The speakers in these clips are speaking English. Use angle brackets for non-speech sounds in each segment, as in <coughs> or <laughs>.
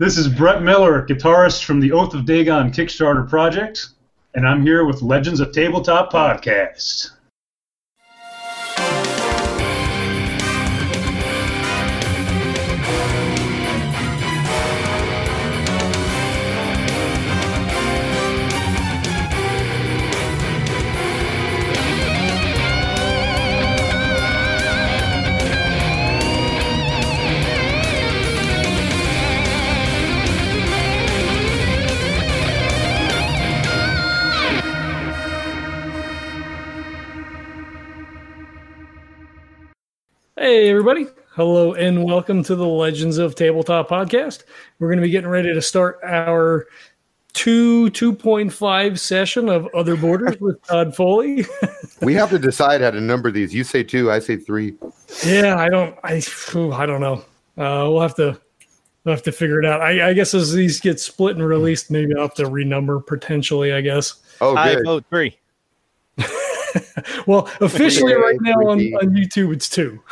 This is Brett Miller, guitarist from the Oath of Dagon Kickstarter project, and I'm here with Legends of Tabletop Podcast. Hey, everybody. Hello, and welcome to the Legends of Tabletop podcast. We're going to be getting ready to start our 2 2.5 session of Other Borders with Todd Foley. <laughs> we have to decide how to number these. You say two, I say three. yeah, I don't, I, whew, I don't know. Uh, we'll have to, we'll have to figure it out. I, I guess as these get split and released, maybe I'll have to renumber potentially, I guess. Oh, I good. vote three. <laughs> Well, officially, Okay, right now on, on YouTube, it's two.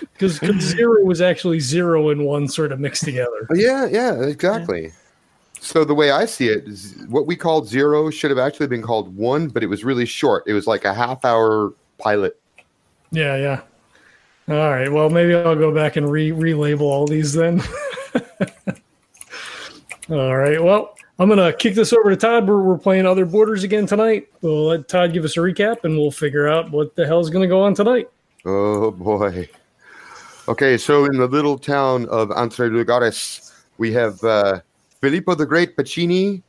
Because zero was actually zero and one sort of mixed together. Oh, yeah, yeah, exactly. So the way I see it what we called zero should have actually been called one, but it was really short. It was like a half hour pilot. Yeah, yeah. All right. Well, maybe I'll go back and re relabel all these then. <laughs> all right. Well, I'm gonna kick this over to Todd. We're, we're playing other borders again tonight. We'll let Todd give us a recap, and we'll figure out what the hell is gonna go on tonight. Oh boy. Okay, so in the little town of Entre Lugares, we have uh, Filippo the Great Pacini.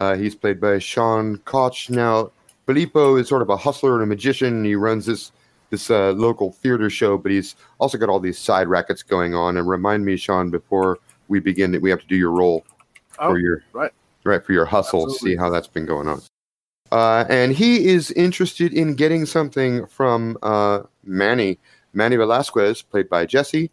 Uh, he's played by Sean Koch. Now, Filippo is sort of a hustler and a magician. He runs this this uh, local theater show, but he's also got all these side rackets going on. And remind me, Sean, before we begin, that we have to do your role Oh, for your right. right for your hustle. Absolutely. See how that's been going on. Uh, and he is interested in getting something from uh, Manny. Manny Velasquez, played by Jesse,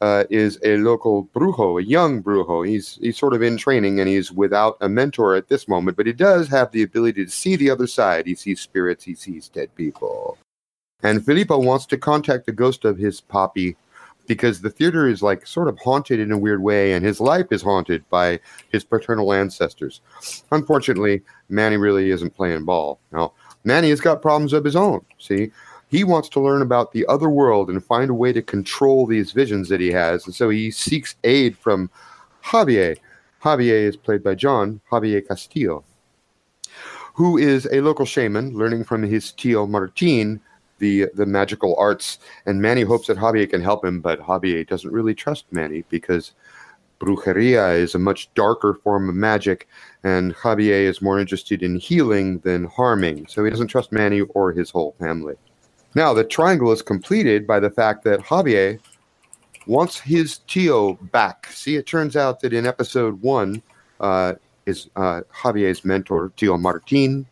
uh, is a local brujo, a young brujo. He's he's sort of in training and he's without a mentor at this moment, but he does have the ability to see the other side. He sees spirits, he sees dead people. And Filippo wants to contact the ghost of his poppy because the theater is like sort of haunted in a weird way, and his life is haunted by his paternal ancestors. Unfortunately, Manny really isn't playing ball. Now, Manny has got problems of his own. See, he wants to learn about the other world and find a way to control these visions that he has. And so he seeks aid from Javier. Javier is played by John Javier Castillo, who is a local shaman learning from his Tio Martin the the magical arts. And Manny hopes that Javier can help him, but Javier doesn't really trust Manny because brujeria is a much darker form of magic, and Javier is more interested in healing than harming. So he doesn't trust Manny or his whole family. Now, the triangle is completed by the fact that Javier wants his Tio back. See, it turns out that in episode one, uh, is uh, Javier's mentor, Tio Martin,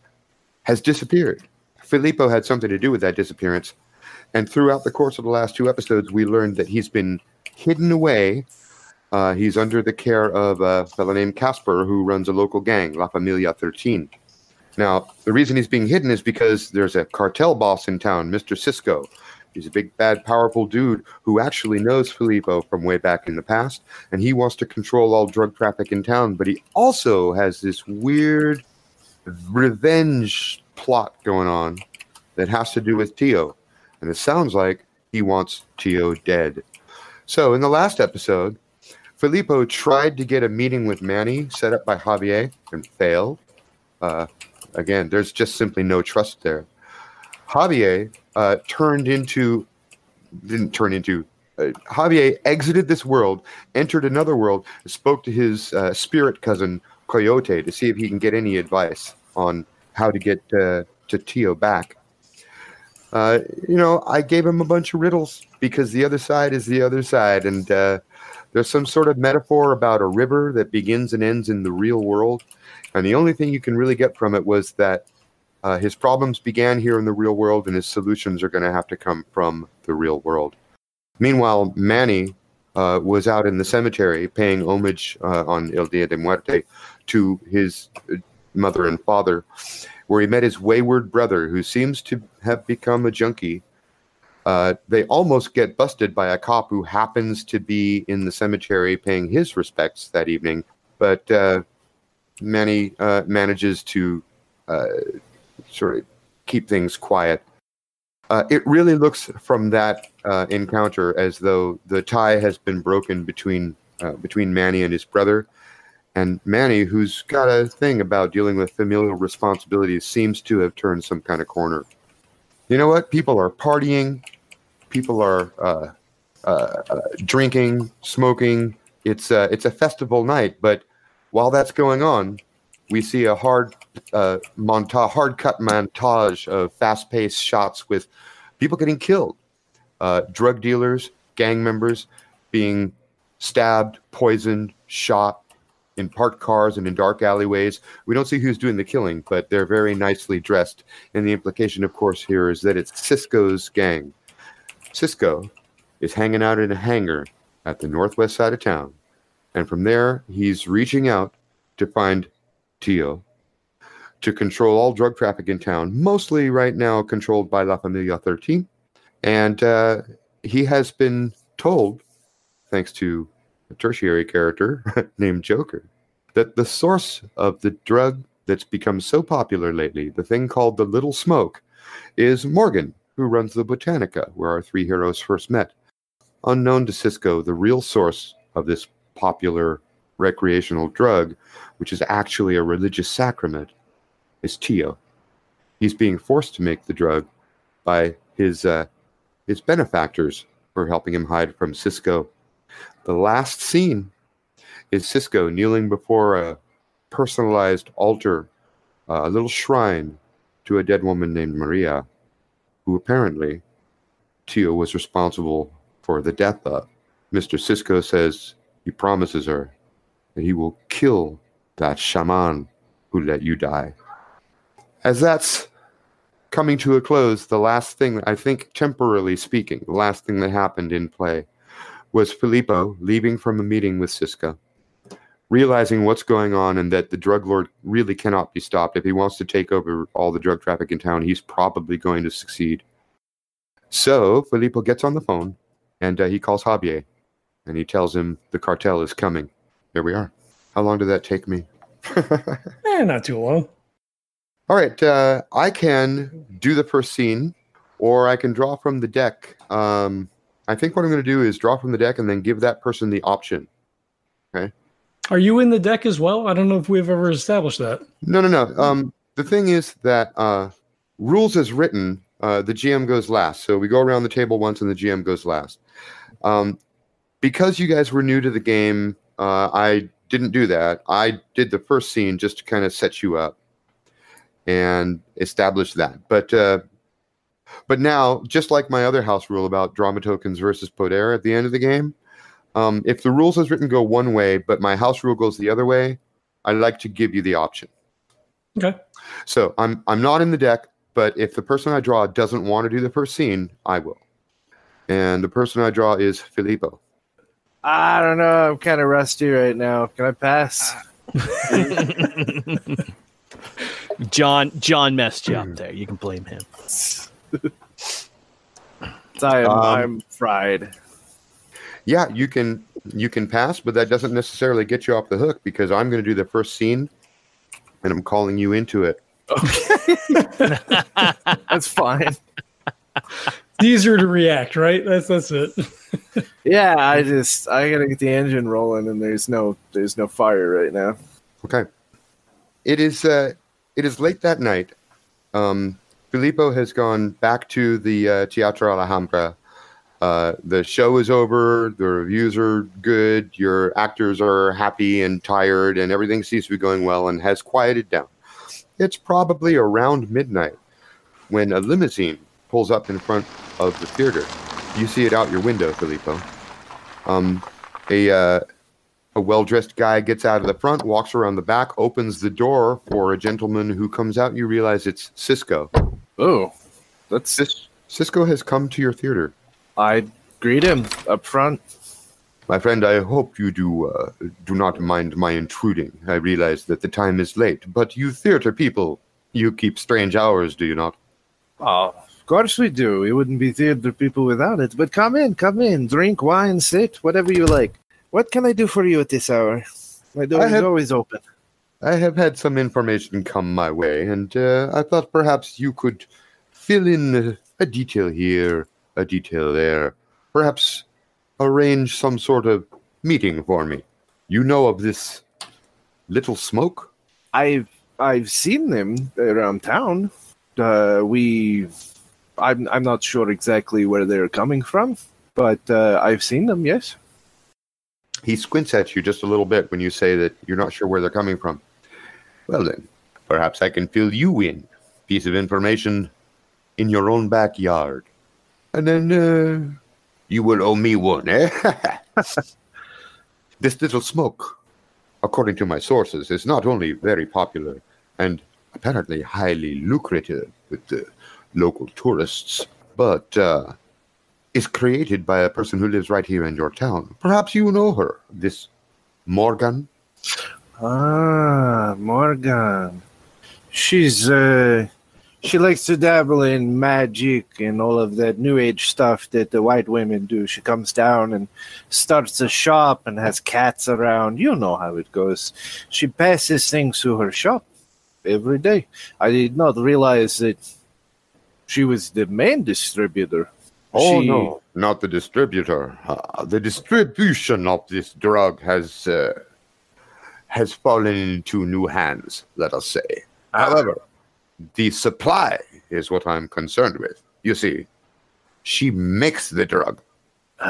has disappeared. Filippo had something to do with that disappearance. And throughout the course of the last two episodes, we learned that he's been hidden away. Uh, he's under the care of a fellow named Casper who runs a local gang, La Familia 13. Now, the reason he's being hidden is because there's a cartel boss in town, Mr. Cisco. He's a big, bad, powerful dude who actually knows Filippo from way back in the past, and he wants to control all drug traffic in town. But he also has this weird revenge plot going on that has to do with Tio. And it sounds like he wants Tio dead. So, in the last episode, Filippo tried to get a meeting with Manny set up by Javier and failed. Uh, again, there's just simply no trust there. Javier uh, turned into, didn't turn into, uh, Javier exited this world, entered another world, spoke to his uh, spirit cousin Coyote to see if he can get any advice on how to get uh, to Tio back. Uh, you know, I gave him a bunch of riddles because the other side is the other side, and uh, there's some sort of metaphor about a river that begins and ends in the real world. And the only thing you can really get from it was that uh, his problems began here in the real world, and his solutions are going to have to come from the real world. Meanwhile, Manny uh, was out in the cemetery paying homage uh, on El Dia de Muerte to his uh, mother and father, where he met his wayward brother, who seems to have become a junkie. Uh, they almost get busted by a cop who happens to be in the cemetery paying his respects that evening, but uh, Manny uh, manages to uh, sort of keep things quiet. Uh, it really looks from that uh, encounter as though the tie has been broken between uh, between Manny and his brother. And Manny, who's got a thing about dealing with familial responsibilities, seems to have turned some kind of corner. You know what? People are partying, people are uh, drinking, smoking. It's it's a festival night, but while that's going on, we see a hard uh, montage, hard cut montage of fast paced shots with people getting killed, uh, drug dealers, gang members being stabbed, poisoned, shot in parked cars and in dark alleyways. We don't see who's doing the killing, but they're very nicely dressed. And the implication, of course, here is that it's Cisco's gang. Cisco is hanging out in a hangar at the northwest side of town. And from there, he's reaching out to find Tio to control all drug traffic in town, mostly right now controlled by La Familia 13. And uh, he has been told, thanks to a tertiary character <laughs> named Joker, that the source of the drug that's become so popular lately, the thing called the Little Smoke, is Morgan, who runs the Botanica, where our three heroes first met. Unknown to Cisco, the real source of this popular recreational drug, which is actually a religious sacrament, is Tio. He's being forced to make the drug by his uh, his benefactors for helping him hide from Cisco. The last scene is Cisco kneeling before a personalized altar, uh, a little shrine to a dead woman named Maria, who apparently Tio was responsible for the death of. Mr. Cisco says he promises her that he will kill that shaman who let you die. As that's coming to a close, the last thing, I think, temporarily speaking, the last thing that happened in play was Filippo leaving from a meeting with Cisco, realizing what's going on and that the drug lord really cannot be stopped. If he wants to take over all the drug traffic in town, he's probably going to succeed. So Filippo gets on the phone and uh, he calls Javier and he tells him the cartel is coming. Here we are. How long did that take me? <laughs> Eh, not too long. All right, uh, I can do the first scene, or I can draw from the deck. Um, I think what I'm going to do is draw from the deck and then give that person the option. Okay. Are you in the deck as well? I don't know if we've ever established that. No, no, no. Um, the thing is that uh, rules as written, uh, the GM goes last. So we go around the table once, and the GM goes last. Um, because you guys were new to the game, uh, I didn't do that. I did the first scene just to kind of set you up and establish that. But uh, but now, just like my other house rule about drama tokens versus poder at the end of the game, um, if the rules as written go one way, but my house rule goes the other way, I like to give you the option. Okay. So I'm I'm not in the deck, but if the person I draw doesn't want to do the first scene, I will. And the person I draw is Filippo. I don't know. I'm kind of rusty right now. Can I pass? John John messed you up there. You can blame him. I'm, Um, I'm fried. Yeah, you can you can pass, but that doesn't necessarily get you off the hook because I'm going to do the first scene, and I'm calling you into it. <laughs> That's fine. It's <laughs> easier to react, right? That's that's it. <laughs> Yeah, I just I gotta get the engine rolling, and there's no there's no fire right now. Okay. It is uh, it is late that night. Um, Filippo has gone back to the uh, Teatro Alhambra. Uh, the show is over. The reviews are good. Your actors are happy and tired, and everything seems to be going well and has quieted down. It's probably around midnight when a limousine pulls up in front of the theater. You see it out your window, Filippo. Um, a uh, a well dressed guy gets out of the front, walks around the back, opens the door for a gentleman who comes out. You realize it's Cisco. Oh, that's Cis- Cisco has come to your theater. I greet him up front. My friend, I hope you do uh, do not mind my intruding. I realize that the time is late, but you theater people, you keep strange hours, do you not? Oh, course we do. We wouldn't be theater people without it. But come in, come in, drink wine, sit, whatever you like. What can I do for you at this hour? My door I is have- always open. I have had some information come my way, and uh, I thought perhaps you could fill in a detail here, a detail there. Perhaps arrange some sort of meeting for me. You know of this little smoke? I've I've seen them around town. Uh, we, I'm I'm not sure exactly where they're coming from, but uh, I've seen them. Yes. He squints at you just a little bit when you say that you're not sure where they're coming from. Well, then, perhaps I can fill you in. Piece of information in your own backyard. And then uh, you will owe me one, eh? <laughs> this little smoke, according to my sources, is not only very popular and apparently highly lucrative with the local tourists, but uh, is created by a person who lives right here in your town. Perhaps you know her, this Morgan. Ah, Morgan. She's uh she likes to dabble in magic and all of that new age stuff that the white women do. She comes down and starts a shop and has cats around. You know how it goes. She passes things to her shop every day. I did not realize that she was the main distributor. Oh She- no, not the distributor. Uh, the distribution of this drug has uh, has fallen into new hands. Let us say. However, the supply is what I'm concerned with. You see, she makes the drug.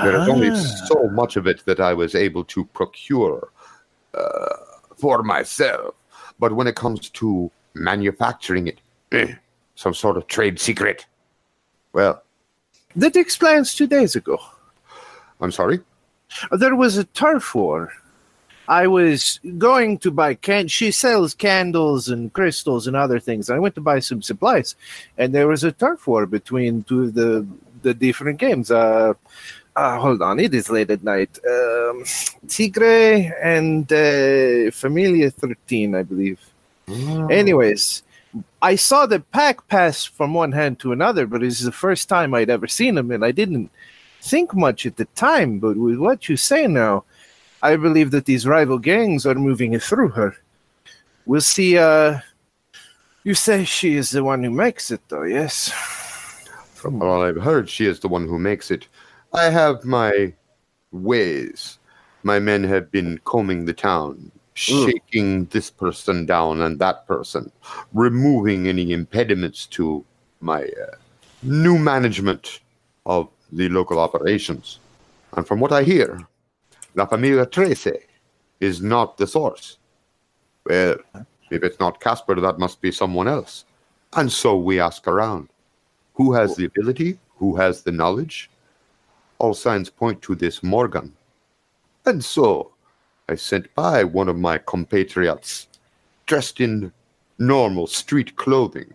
There is only so much of it that I was able to procure uh, for myself. But when it comes to manufacturing it, eh, some sort of trade secret. Well, That explains two days ago. I'm sorry. There was a turf war. I was going to buy can. She sells candles and crystals and other things. I went to buy some supplies, and there was a turf war between two of the the different games. Uh, uh hold on, it is late at night. Um, Tigre and uh, Familia Thirteen, I believe. Anyways, I saw the pack pass from one hand to another, but it's the first time I'd ever seen them, and I didn't think much at the time. But with what you say now, I believe that these rival gangs are moving it through her. We'll see. Uh, you say she is the one who makes it, though, yes? From all I've heard, she is the one who makes it. I have my ways. My men have been combing the town, shaking this person down and that person, removing any impediments to my uh, new management of the local operations. And from what I hear, La Familia Trece is not the source. Well, if it's not Casper, that must be someone else. And so we ask around. Who has the ability? Who has the knowledge? All signs point to this Morgan. And so I sent by one of my compatriots, dressed in normal street clothing,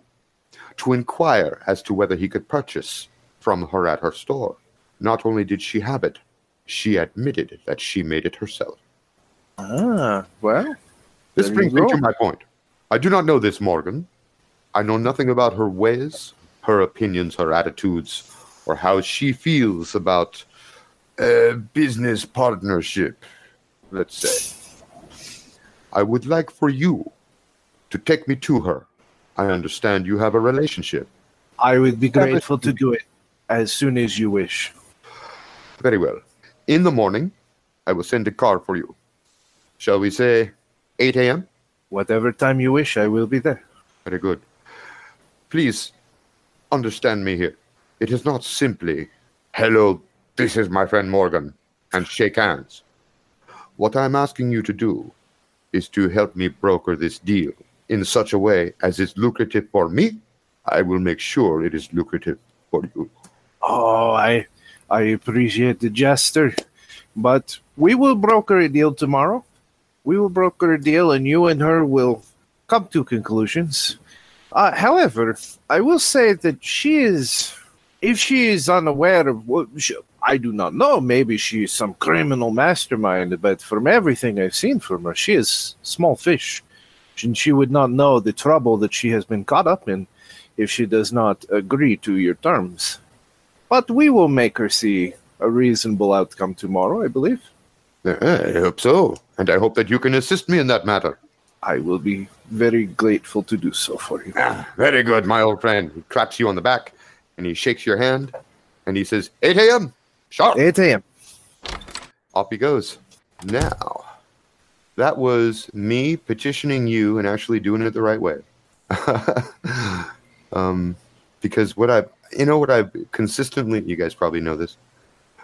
to inquire as to whether he could purchase from her at her store. Not only did she have it, she admitted that she made it herself. Ah, well. This brings me to my point. I do not know this Morgan. I know nothing about her ways, her opinions, her attitudes, or how she feels about a business partnership, let's say. I would like for you to take me to her. I understand you have a relationship. I would be grateful to do it as soon as you wish. Very well. In the morning, I will send a car for you. Shall we say 8 a.m.? Whatever time you wish, I will be there. Very good. Please understand me here. It is not simply, hello, this is my friend Morgan, and shake hands. What I'm asking you to do is to help me broker this deal in such a way as is lucrative for me. I will make sure it is lucrative for you. Oh, I I appreciate the gesture, but we will broker a deal tomorrow. We will broker a deal, and you and her will come to conclusions. Uh, however, I will say that she is, if she is unaware of what she, I do not know, maybe she is some criminal mastermind. But from everything I've seen from her, she is small fish, and she would not know the trouble that she has been caught up in. if she does not agree to your terms. But we will make her see a reasonable outcome tomorrow, I believe. I hope so, and I hope that you can assist me in that matter. I will be very grateful to do so for you. Ah, very good, my old friend. He claps you on the back, and he shakes your hand, and he says, 8 a.m. Sharp. 8 him. Off he goes. Now, that was me petitioning you and actually doing it the right way. <laughs> um, because what I've, you know, what I've consistently, you guys probably know this,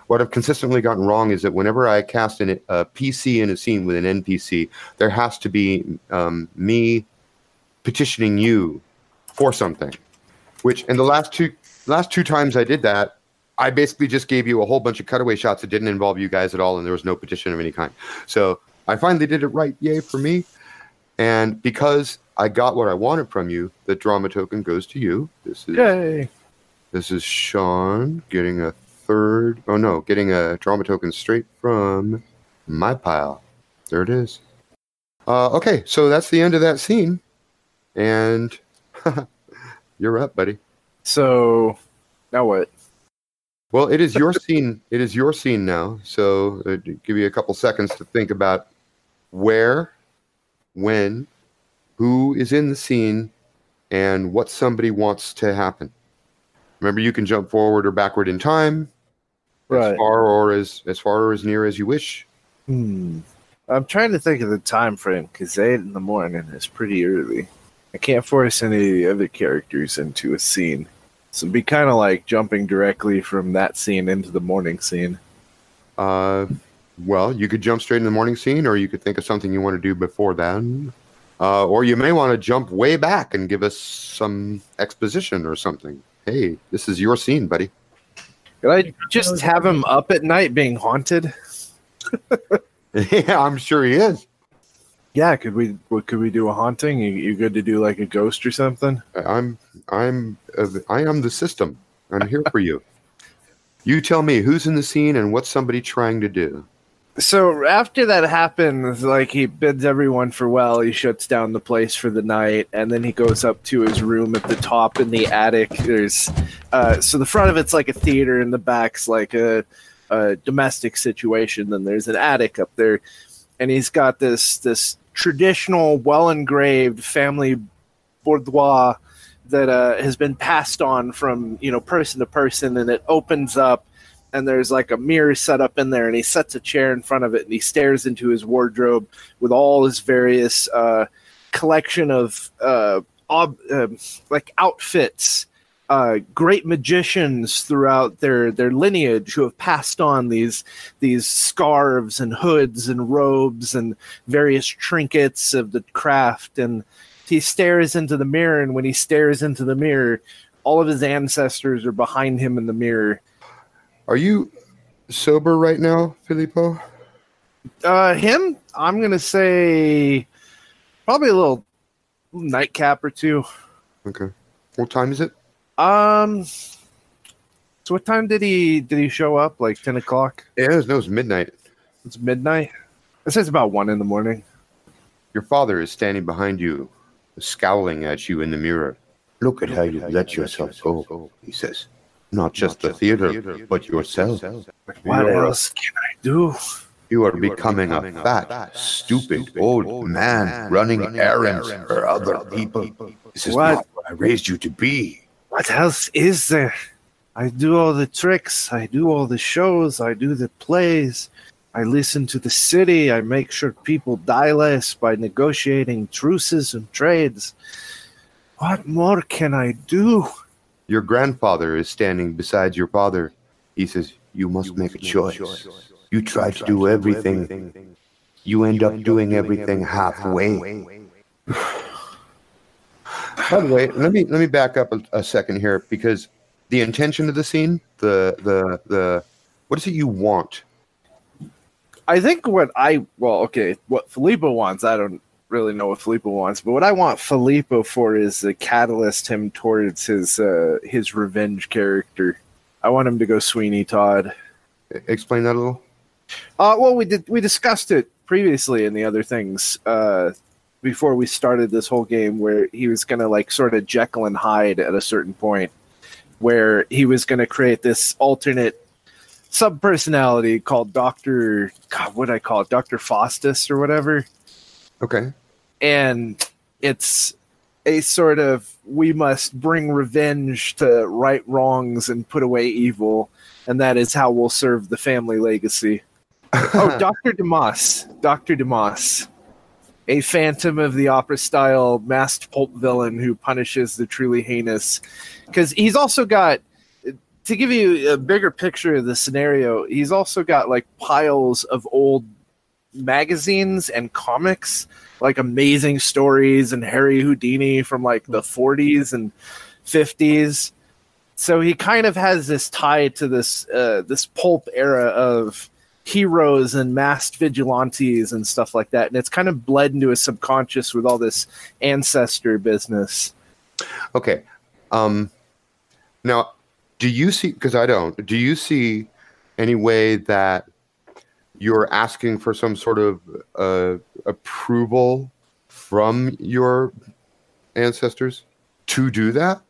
what I've consistently gotten wrong is that whenever I cast an, a PC in a scene with an NPC, there has to be um, me petitioning you for something. Which, in the last two last two times I did that, I basically just gave you a whole bunch of cutaway shots that didn't involve you guys at all, and there was no petition of any kind. So I finally did it right. Yay for me! And because I got what I wanted from you, the drama token goes to you. This is Yay. this is Sean getting a third. Oh no, getting a drama token straight from my pile. There it is. Uh, okay, so that's the end of that scene, and <laughs> you're up, buddy. So, now what? Well, it is your scene. It is your scene now. So, uh, give you a couple seconds to think about where, when, who is in the scene, and what somebody wants to happen. Remember, you can jump forward or backward in time, as far or as as far or as near as you wish. Hmm. I'm trying to think of the time frame because eight in the morning is pretty early. I can't force any of the other characters into a scene, so it'd be kind of like jumping directly from that scene into the morning scene. Uh, well, you could jump straight in the morning scene, or you could think of something you want to do before then. Uh, or you may want to jump way back and give us some exposition or something. Hey, this is your scene, buddy. Could I just have him up at night being haunted? <laughs> <laughs> yeah, I'm sure he is. Yeah, could we? What could we do? A haunting? You, you good to do like a ghost or something? I'm, I'm, uh, I am the system. I'm here for you. You tell me who's in the scene and what's somebody trying to do. So after that happens, like he bids everyone farewell, he shuts down the place for the night, and then he goes up to his room at the top in the attic. There's uh, so the front of it's like a theater, and the back's like a, a domestic situation. Then there's an attic up there, and he's got this this traditional, well engraved family boudoir that uh, has been passed on from you know person to person, and it opens up and there's like a mirror set up in there and he sets a chair in front of it and he stares into his wardrobe with all his various uh, collection of uh, ob- um like outfits uh, great magicians throughout their their lineage who have passed on these these scarves and hoods and robes and various trinkets of the craft and he stares into the mirror and when he stares into the mirror all of his ancestors are behind him in the mirror Are you sober right now, Filippo? Uh, him, I'm gonna say probably a little nightcap or two. Okay. What time is it? Um, so what time did he did he show up? Like ten o'clock? Yeah, no, it's midnight. It's midnight. It says about one in the morning. Your father is standing behind you, scowling at you in the mirror. Look at how you let yourself go, he says. Not just the theater, but yourself. What You're- else can I do? You are becoming a fat, stupid old man running errands for other people. This is What? not what I raised you to be. What else is there? I do all the tricks. I do all the shows. I do the plays. I listen to the city. I make sure people die less by negotiating truces and trades. What more can I do? Your grandfather is standing beside your father. He says, You must make a choice. You try to do everything. You end up doing everything halfway. <sighs> <sighs> By the way, let me let me back up a, a second here because the intention of the scene, the the the what is it you want? I think what I well, okay, what Filippo wants, I don't really know what Filippo wants, but what I want Filippo for is to catalyst him towards his uh his revenge character. I want him to go Sweeney Todd. Explain that a little. Uh well we did we discussed it previously in the other things. Uh before we started this whole game where he was going to like sort of Jekyll and Hyde at a certain point, where he was going to create this alternate sub personality called Doctor. God, what I call it? Doctor Faustus or whatever. Okay. And it's a sort of we must bring revenge to right wrongs and put away evil, and that is how we'll serve the family legacy. <laughs> oh, Dr. Demas. Dr. Demas. A phantom of the opera style masked pulp villain who punishes the truly heinous. Because he's also got, to give you a bigger picture of the scenario, he's also got like piles of old magazines and comics, like amazing stories and Harry Houdini from like the 40s and 50s. So he kind of has this tie to this uh, this pulp era of heroes and masked vigilantes and stuff like that. And it's kind of bled into his subconscious with all this ancestor business. Okay. Um, now, do you see? Because I don't. Do you see any way that you're asking for some sort of uh, approval from your ancestors to do that?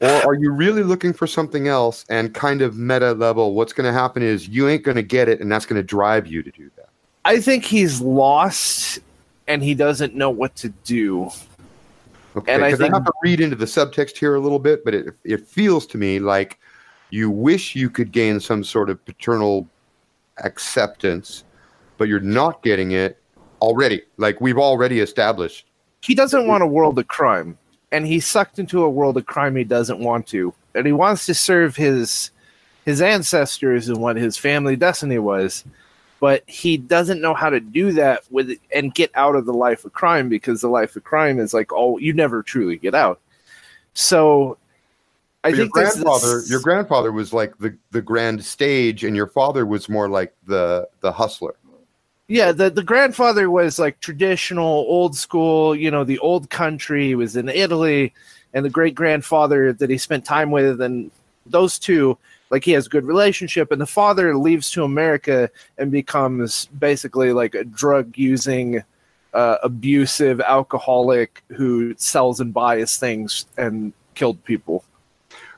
Or are you really looking for something else and kind of meta level? What's going to happen is you ain't going to get it, and that's going to drive you to do that. I think he's lost and he doesn't know what to do. Okay, And I because I, think- have to read into the subtext here a little bit, but it it feels to me like you wish you could gain some sort of paternal acceptance, but you're not getting it already. Like we've already established. He doesn't want a world of crime, and he's sucked into a world of crime he doesn't want to. And he wants to serve his his ancestors and what his family destiny was, but he doesn't know how to do that with and get out of the life of crime because the life of crime is like oh you never truly get out. So I But your think there's grandfather, this- your grandfather was like the the grand stage, and your father was more like the the hustler. Yeah, the the grandfather was like traditional, old school. You know, the old country. He was in Italy, and the great grandfather that he spent time with, and those two, like he has a good relationship. And the father leaves to America and becomes basically like a drug using, uh, abusive alcoholic who sells and buys things and killed people.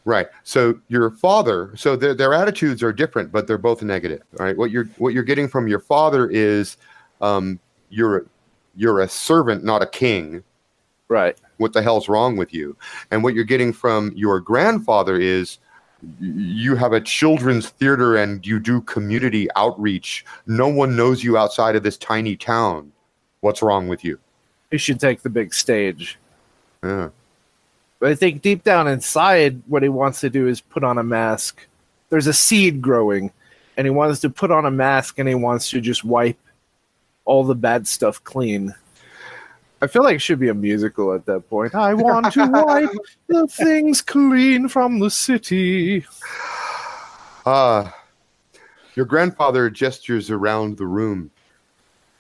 Right. So your father, so their their attitudes are different, but they're both negative. Right. What you're what you're getting from your father is, um, you're you're a servant, not a king. Right. What the hell's wrong with you? And what you're getting from your grandfather is, you have a children's theater and you do community outreach. No one knows you outside of this tiny town. What's wrong with you? You should take the big stage. Yeah. But I think deep down inside, what he wants to do is put on a mask. There's a seed growing, and he wants to put on a mask and he wants to just wipe all the bad stuff clean. I feel like it should be a musical at that point. I want to <laughs> wipe the things clean from the city. Ah, your grandfather gestures around the room.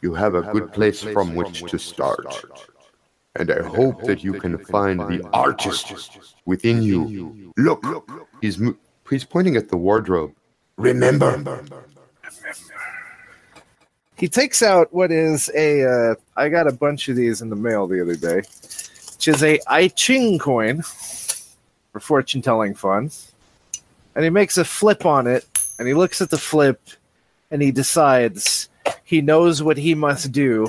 You have a good place from which to start. And I hope that you can find the artist within you. Look, he's, mo- he's pointing at the wardrobe. Remember, He takes out what is a. Uh, I got a bunch of these in the mail the other day, which is a I Ching coin for fortune telling fun. And he makes a flip on it, and he looks at the flip, and he decides he knows what he must do.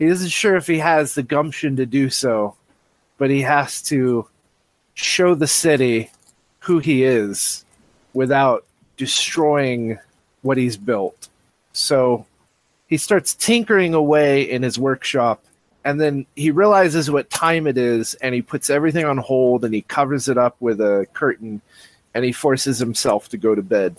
He isn't sure if he has the gumption to do so, but he has to show the city who he is without destroying what he's built. So he starts tinkering away in his workshop and then he realizes what time it is and he puts everything on hold and he covers it up with a curtain and he forces himself to go to bed.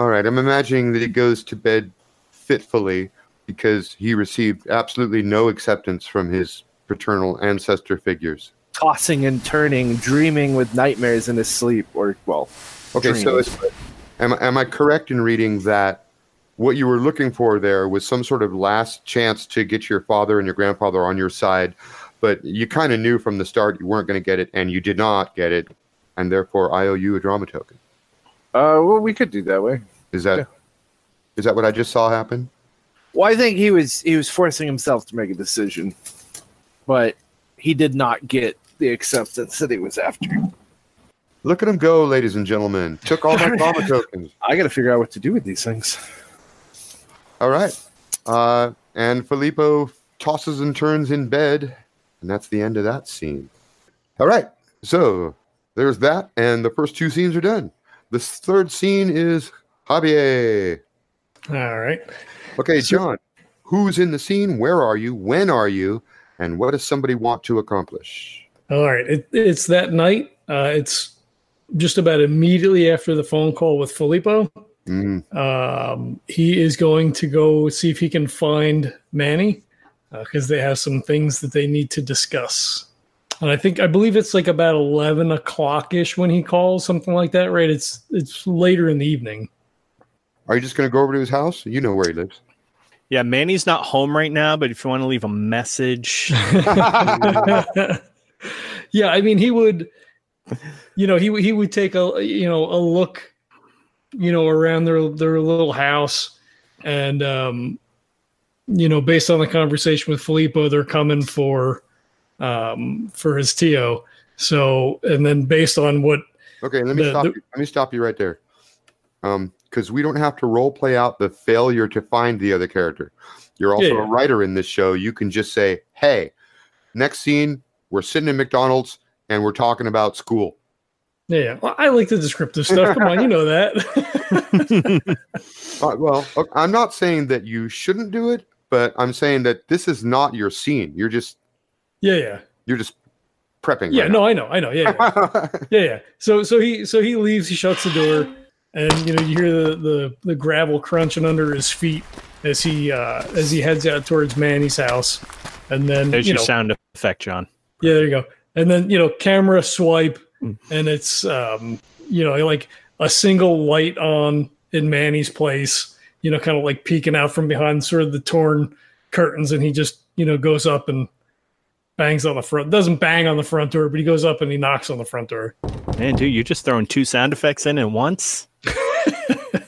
all right, I'm imagining that he goes to bed fitfully because he received absolutely no acceptance from his paternal ancestor figures. Tossing and turning, dreaming with nightmares in his sleep, or well, Okay, so dreams. it's, am, am I correct in reading that what you were looking for there was some sort of last chance to get your father and your grandfather on your side, but you kind of knew from the start you weren't going to get it, and you did not get it, and therefore I owe you a drama token. uh, well, we could do that way. Is that is Yeah. that what I just saw happen? Well, I think he was he was forcing himself to make a decision, but he did not get the acceptance that he was after. Look at him go, ladies and gentlemen. Took all my trauma <laughs> tokens. I got to figure out what to do with these things. All right. Uh, and Filippo tosses and turns in bed, and that's the end of that scene. All right. So there's that, and the first two scenes are done. The third scene is Javier. All right. Okay, John, who's in the scene? Where are you? When are you? And what does somebody want to accomplish? All right. It, it's that night. Uh, it's just about immediately after the phone call with Filippo. Mm, Um, he is going to go see if he can find Manny because they have some things that they need to discuss. And I think I believe it's like about eleven o'clock ish when he calls, something like that, right? It's it's later in the evening. Are you just going to go over to his house? You know where he lives. Yeah, Manny's not home right now, but if you want to leave a message, <laughs> <laughs> yeah, I mean, he would, you know, he he would take a you know a look, you know, around their their little house, and um, you know, based on the conversation with Filippo, they're coming for um for his Tio. So, and then based on what Okay, let me The- stop. the- you. Let me stop you right there. Um, because we don't have to role play out the failure to find the other character. You're also Yeah, yeah. a writer in this show. You can just say, "Hey, next scene, we're sitting in McDonald's and we're talking about school." yeah, yeah. Well, I like the descriptive stuff. Come on, you know that. <laughs> Uh, well, I'm not saying that you shouldn't do it, but I'm saying that this is not your scene. You're just yeah, yeah. you're just prepping. Yeah, right no, I know, I know. Yeah, yeah. <laughs> yeah, yeah. So so he so he leaves, he shuts the door, and you know, you hear the the, the gravel crunching under his feet as he uh as he heads out towards Manny's house. And then there's you your know, sound effect, John. yeah, there you go. And then you know, camera swipe, Mm. and it's um, you know, like a single light on in Manny's place, you know, kind of like peeking out from behind sort of the torn curtains, and he just, you know, goes up and bangs on the front doesn't bang on the front door, but he goes up and he knocks on the front door. Man, dude, you're just throwing two sound effects in at once. <laughs>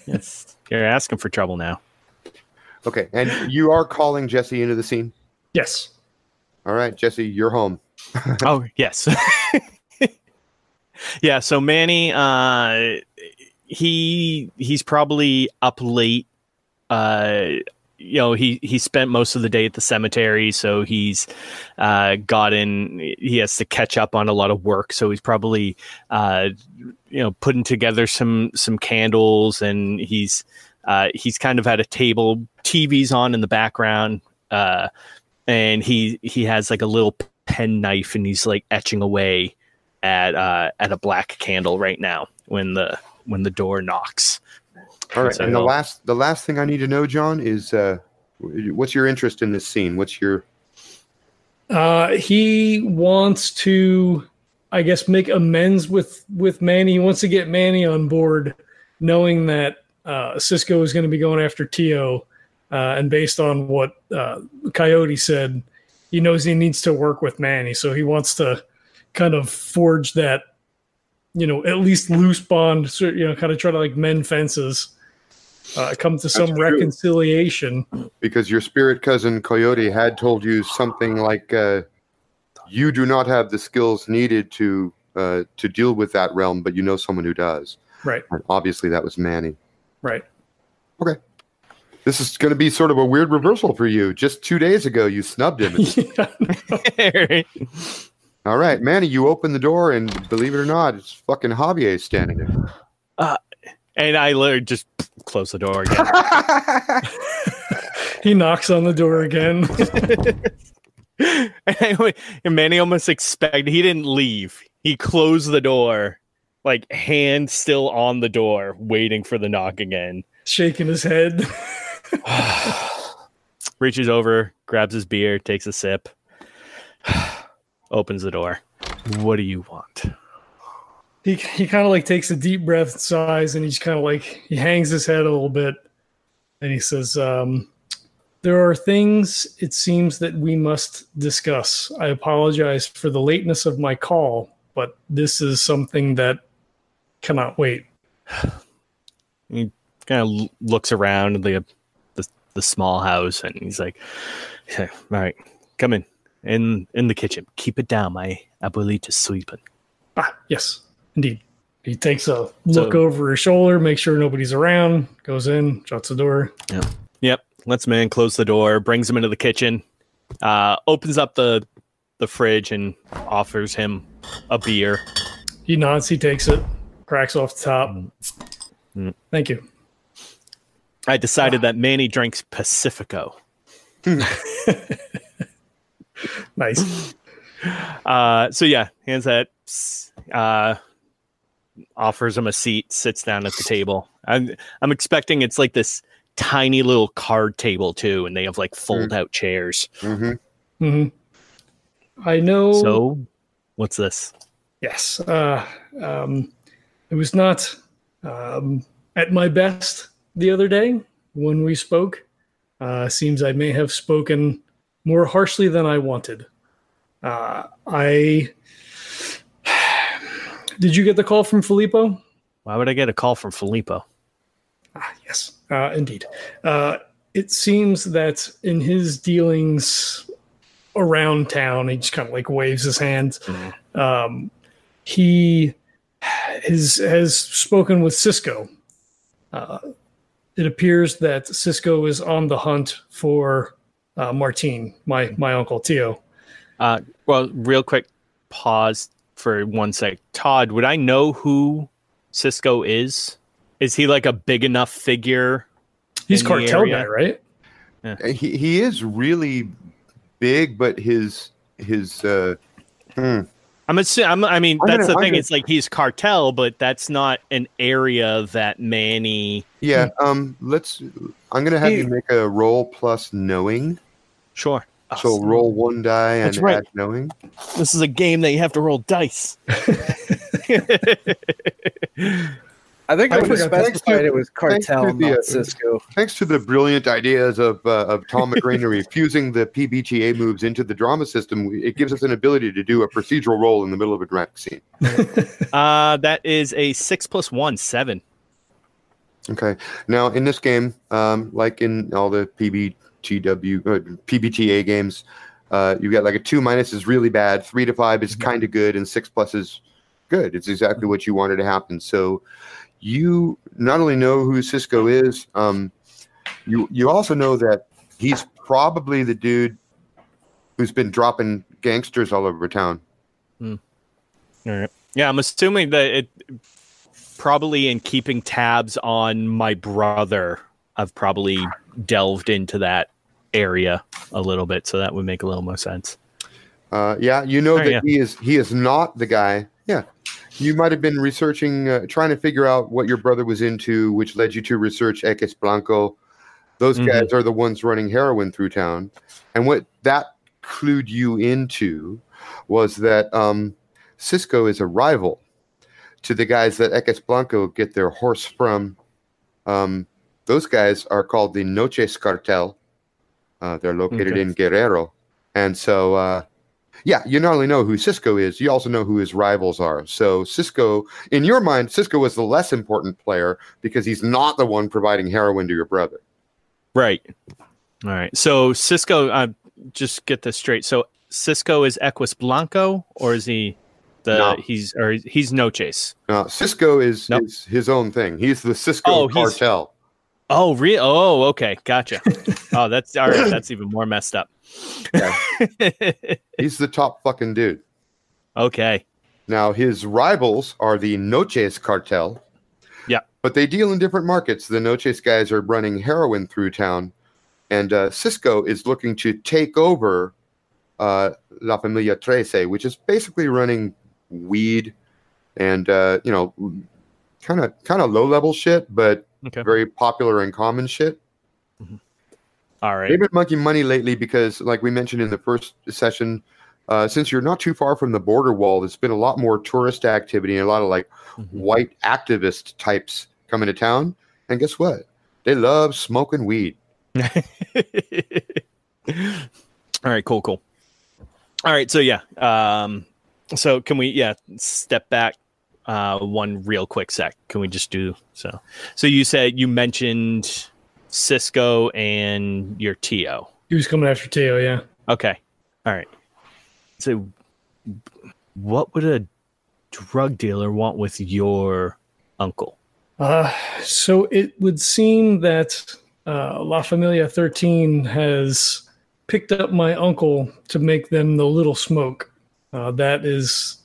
Yes, you're asking for trouble now. okay, and you are calling Jesse into the scene. Yes. All right, Jesse, you're home. <laughs> oh yes <laughs> yeah so manny uh he he's probably up late uh you know he he spent most of the day at the cemetery so he's uh gotten he has to catch up on a lot of work so he's probably uh you know putting together some some candles and he's uh he's kind of at a table tv's on in the background uh and he he has like a little pen knife and he's like etching away at uh at a black candle right now when the when the door knocks All right, and the last the last thing I need to know, John, is uh, what's your interest in this scene? What's your Uh, he wants to, I guess, make amends with with Manny. He wants to get Manny on board, knowing that uh, Cisco is going to be going after Tio, uh, and based on what uh, Coyote said, he knows he needs to work with Manny. So he wants to kind of forge that, you know, at least loose bond. So, you know, kind of try to like mend fences. Uh, come to some true. reconciliation. because your spirit cousin Coyote had told you something like uh, you do not have the skills needed to uh, to deal with that realm, but you know someone who does. Right. And obviously, that was Manny. Right. Okay. This is going to be sort of a weird reversal for you. Just two days ago, you snubbed him. <laughs> Yeah. <laughs> All right, Manny, you open the door, and believe it or not, it's fucking Javier standing there. And i literally just close the door again <laughs> he knocks on the door again. <laughs> and manny almost expected he didn't leave he closed the door like hand still on the door waiting for the knock again shaking his head. <sighs> reaches over, grabs his beer, takes a sip, <sighs> opens the door. What do you want? He he kind of like takes a deep breath, sighs, and he's kind of like he hangs his head a little bit, and he says, um, "There are things it seems that we must discuss. I apologize for the lateness of my call, but this is something that cannot wait." <sighs> He kind of looks around the the the small house, and he's like, "All right, come in in in the kitchen. Keep it down. My abuelita's sleeping." Ah, yes, indeed. He takes a look So- over his shoulder, makes sure nobody's around, goes in, shuts the door. Yeah. Yep. Lets in, close the door, brings him into the kitchen, uh, opens up the the fridge and offers him a beer. He nods, he takes it, cracks off the top. Mm. Thank you. I decided that Manny drinks Pacifico. <laughs> Nice. <laughs> Uh, so yeah, hands that, uh, offers him a seat, sits down at the table. I'm I'm expecting it's like this tiny little card table too, and they have like fold out chairs. Mm-hmm. Mm-hmm. I know. So, what's this? Yes. Uh, um, it was not um, at my best the other day when we spoke. Uh, seems I may have spoken more harshly than I wanted. Uh, I did you get the call from Filippo? Why would I get a call from Filippo? Ah, yes, uh, indeed. Uh, it seems that in his dealings around town, he just kind of like waves his hands. Um, he has has spoken with Cisco. Uh, it appears that Cisco is on the hunt for uh, Martine, my my uncle Tio. Uh, well, real quick, pause for one sec. Todd, would I know who Cisco is? Is he like a big enough figure? He's cartel guy, right? He he is really big, but his his uh, hmm. I'm assuming. I mean, I'm that's gonna- the thing. gonna- It's like he's cartel, but that's not an area that Manny. yeah. Um, let's. I'm gonna have He- you make a roll plus knowing. Sure. So roll one die and That's right. add knowing. This is a game that you have to roll dice. <laughs> I think I, I would have forgot- thanks specified to- it was thanks to cartel, the, uh, Cisco. Thanks to the brilliant ideas of uh, of Tom McRaenery <laughs> fusing the PBTA moves into the drama system, it gives us an ability to do a procedural role in the middle of a dramatic scene. <laughs> uh, that is a six plus one, seven. Okay. Now, in this game, um, like in all the PBTW, uh, PBTA games, uh, you got like a two minus is really bad, three to five is kind of good, and six plus is good. It's exactly what you wanted to happen. So, you not only know who Cisco is, um, you you also know that he's probably the dude who's been dropping gangsters all over town. All right. Yeah, I'm assuming that it probably in keeping tabs on my brother, I've probably delved into that area a little bit, so that would make a little more sense. Uh, yeah, you know Oh, that yeah. he is he is not the guy. Yeah, you might have been researching, uh, trying to figure out what your brother was into, which led you to research Eques Blanco. Those Mhm. guys are the ones running heroin through town, and what that clued you into was that um, Cisco is a rival to the guys that Eques Blanco get their horse from. Um, those guys are called the Noches Cartel. Uh, they're located Okay. in Guerrero, and so. Uh, yeah, you not only know who Cisco is, you also know who his rivals are. So Cisco, in your mind, Cisco was the less important player because he's not the one providing heroin to your brother. Right. All right. So Cisco, uh, just get this straight. So Cisco is Equus Blanco, or is he the No. he's or he's Noches? Now, Cisco is, Nope. is his own thing. He's the Cisco Oh, cartel. Oh, real? Oh, okay, gotcha. <laughs> oh, that's all right. That's <clears throat> even more messed up. He's the top fucking dude. <laughs> okay. Now, his rivals are the Noches cartel. Yeah. But they deal in different markets. The Noches guys are running heroin through town, and uh, Cisco is looking to take over uh, La Familia Trece, which is basically running weed and uh, you know, kind of kind of low level shit, but Okay. very popular and common shit. All right. They've been making money lately because, like we mentioned in the first session, uh, since you're not too far from the border wall, there's been a lot more tourist activity and a lot of like Mhm. white activist types coming to town. And guess what? They love smoking weed. <laughs> All right, cool, cool. All right, so yeah. Um so can we yeah, step back uh one real quick sec. Can we just do so? So you said you mentioned Cisco and your Tio. He was coming after Tio, yeah. Okay. All right. So, what would a drug dealer want with your uncle? Uh, so it would seem that uh, La Familia 13 has picked up my uncle to make them the Little Smoke. Uh, that is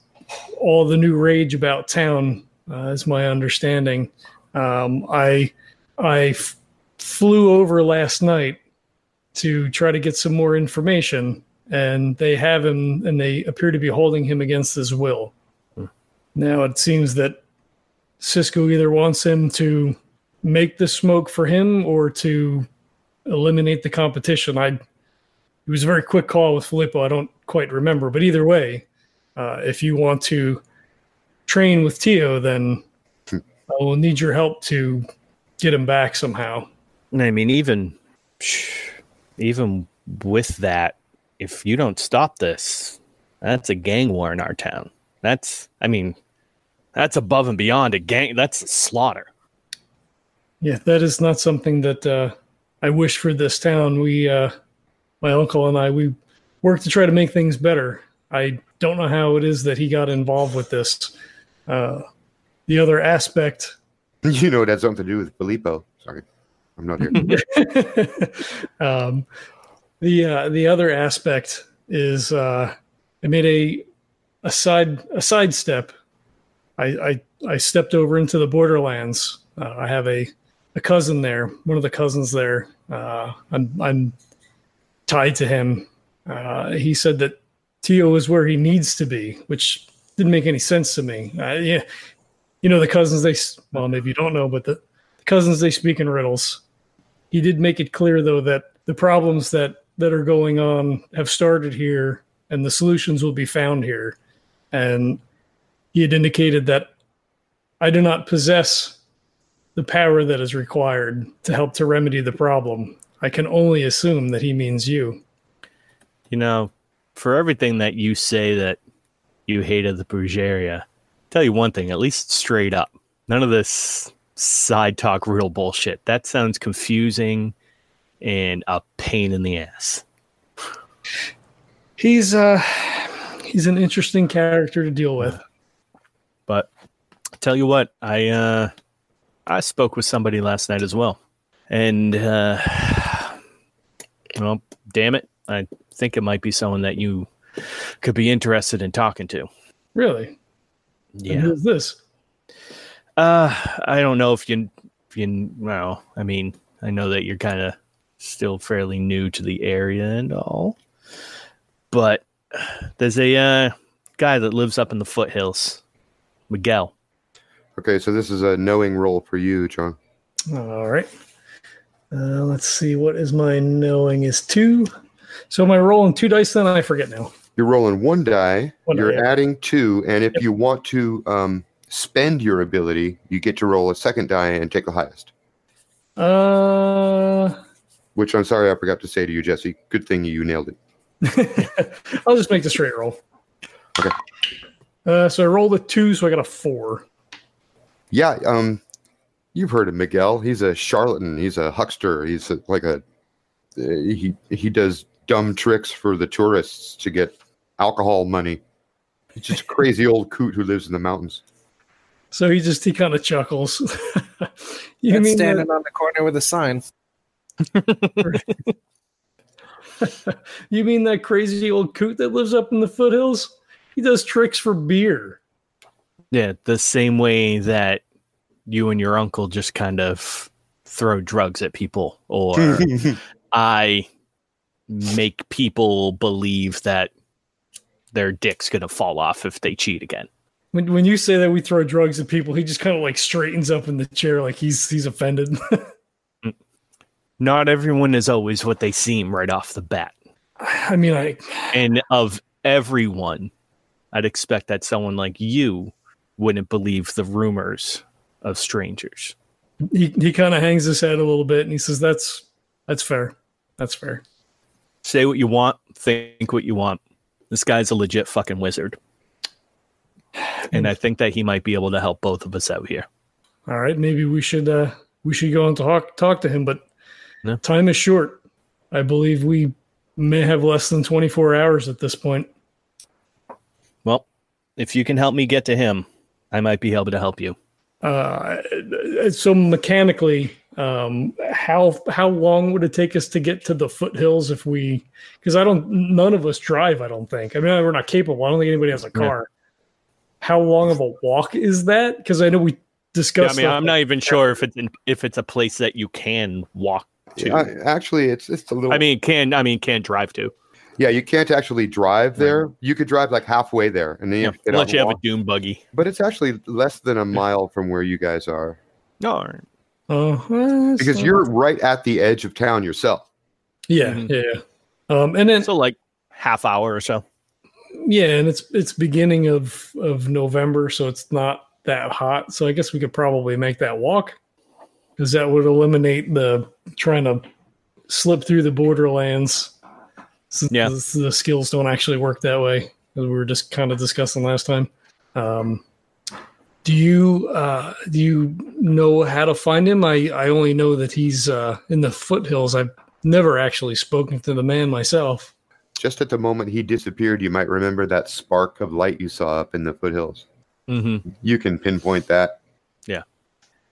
all the new rage about town, uh, is my understanding. Um, I I f- flew over last night to try to get some more information, and they have him, and they appear to be holding him against his will. Now it seems that Cisco either wants him to make the smoke for him or to eliminate the competition. I it was a very quick call with Filippo. I don't quite remember, but either way, uh, if you want to train with Tio, then I will need your help to get him back somehow. I mean, even even with that, if you don't stop this, that's a gang war in our town. That's, I mean, that's above and beyond a gang. That's slaughter. Yeah, that is not something that uh, I wish for this town. We, uh, my uncle and I, we work to try to make things better. I don't know how it is that he got involved with this. Uh, the other aspect <laughs> You know, it had something to do with Filippo. Sorry, I'm not here. <laughs> um, the uh, the other aspect is uh, I made a a side a sidestep. I, I I stepped over into the borderlands. Uh, I have a a cousin there, one of the cousins there. Uh, I'm I'm tied to him. Uh, he said that Tio is where he needs to be, which didn't make any sense to me. Uh, yeah, you know the cousins they well maybe you don't know, but the, the cousins they speak in riddles. He did make it clear though that the problems that that are going on have started here, and the solutions will be found here. And he had indicated that I do not possess the power that is required to help to remedy the problem. I can only assume that he means you. You know, for everything that you say that you hated the Brujeria, tell you one thing, at least straight up. None of this side talk, real bullshit. That sounds confusing and a pain in the ass. He's uh he's an interesting character to deal with. But tell you what, I uh I spoke with somebody last night as well. And uh well, damn it. I think it might be someone that you could be interested in talking to. Really? And Yeah. who's this? Uh I don't know if you if you well, I mean, I know that you're kind of still fairly new to the area and all. But there's a uh guy that lives up in the foothills. Miguel. okay, so this is a knowing role for you, John. All right. Uh, let's see. What is my knowing is two. So am I rolling two dice then? I forget now. You're rolling one die. One you're die, yeah. adding two, and if you want to um, spend your ability, you get to roll a second die and take the highest. Uh, Which I'm sorry I forgot to say to you, Jesse. Good thing you nailed it. <laughs> I'll just make the straight roll. Okay. Uh, so I rolled a two, so I got a four. Yeah, um, you've heard of Miguel. He's a charlatan. He's a huckster. He's a, like a he he does dumb tricks for the tourists to get alcohol money. He's just a <laughs> crazy old coot who lives in the mountains. So he just he kind of chuckles. <laughs> you That's mean standing that, on the corner with a sign. <laughs> you mean that crazy old coot that lives up in the foothills? He does tricks for beer. Yeah, the same way that you and your uncle just kind of throw drugs at people, or <laughs> I make people believe that their dick's gonna fall off if they cheat again. When when you say that we throw drugs at people, he just kind of like straightens up in the chair, like he's he's offended. <laughs> Not everyone is always what they seem right off the bat. I mean, I And of everyone, I'd expect that someone like you wouldn't believe the rumors of strangers. he he kind of hangs his head a little bit and he says, "That's that's fair. That's fair." Say what you want, think what you want. This guy's a legit fucking wizard. And I think that he might be able to help both of us out here. All right, maybe we should uh we should go and talk talk to him, but No. Time is short. I believe we may have less than 24 hours at this point. Well, if you can help me get to him, I might be able to help you. Uh, so mechanically, um, how how long would it take us to get to the foothills if we? Because I don't. None of us drive. I don't think. I mean, we're not capable. I don't think anybody has a car. How long of a walk is that? Because I know we Yeah, I discussed. mean, I'm not even sure if it's in, if it's a place that you can walk to. Uh, actually, it's it's a little. I mean, can I mean can drive to? Yeah, you can't actually drive there. You could drive like halfway there, and then you Yeah, have get out unless you have a doom buggy. But it's actually less than a mile from where you guys are, No. Uh, because you're right at the edge of town yourself. Yeah, Mhm. yeah. Um, and then so like half hour or so. yeah, and it's it's beginning of of November, so it's not that hot. So I guess we could probably make that walk, because that would eliminate the trying to slip through the borderlands. Since Yeah. the, the skills don't actually work that way, as we were just kind of discussing last time. Um, do you uh, do you know how to find him? I I only know that he's uh, in the foothills. I've never actually spoken to the man myself. Just at the moment he disappeared, you might remember that spark of light you saw up in the foothills. Mm-hmm. You can pinpoint that. Yeah,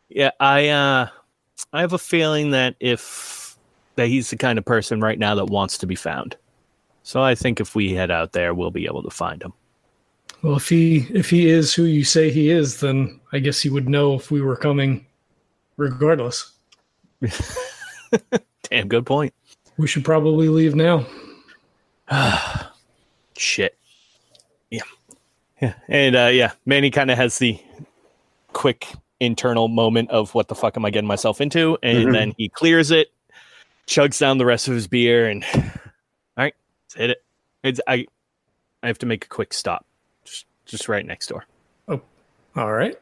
yeah, I uh, I have a feeling that if that he's the kind of person right now that wants to be found. So I think if we head out there, we'll be able to find him. Well, if he if he is who you say he is, then I guess he would know if we were coming, regardless. <laughs> Damn good point. We should probably leave now. <sighs> Shit. Yeah. Yeah. And uh yeah, Manny kind of has the quick internal moment of what the fuck am I getting myself into? And Mhm. then he clears it, chugs down the rest of his beer, and all right, let's hit it. It's I I have to make a quick stop. Just just right next door. Oh, all right.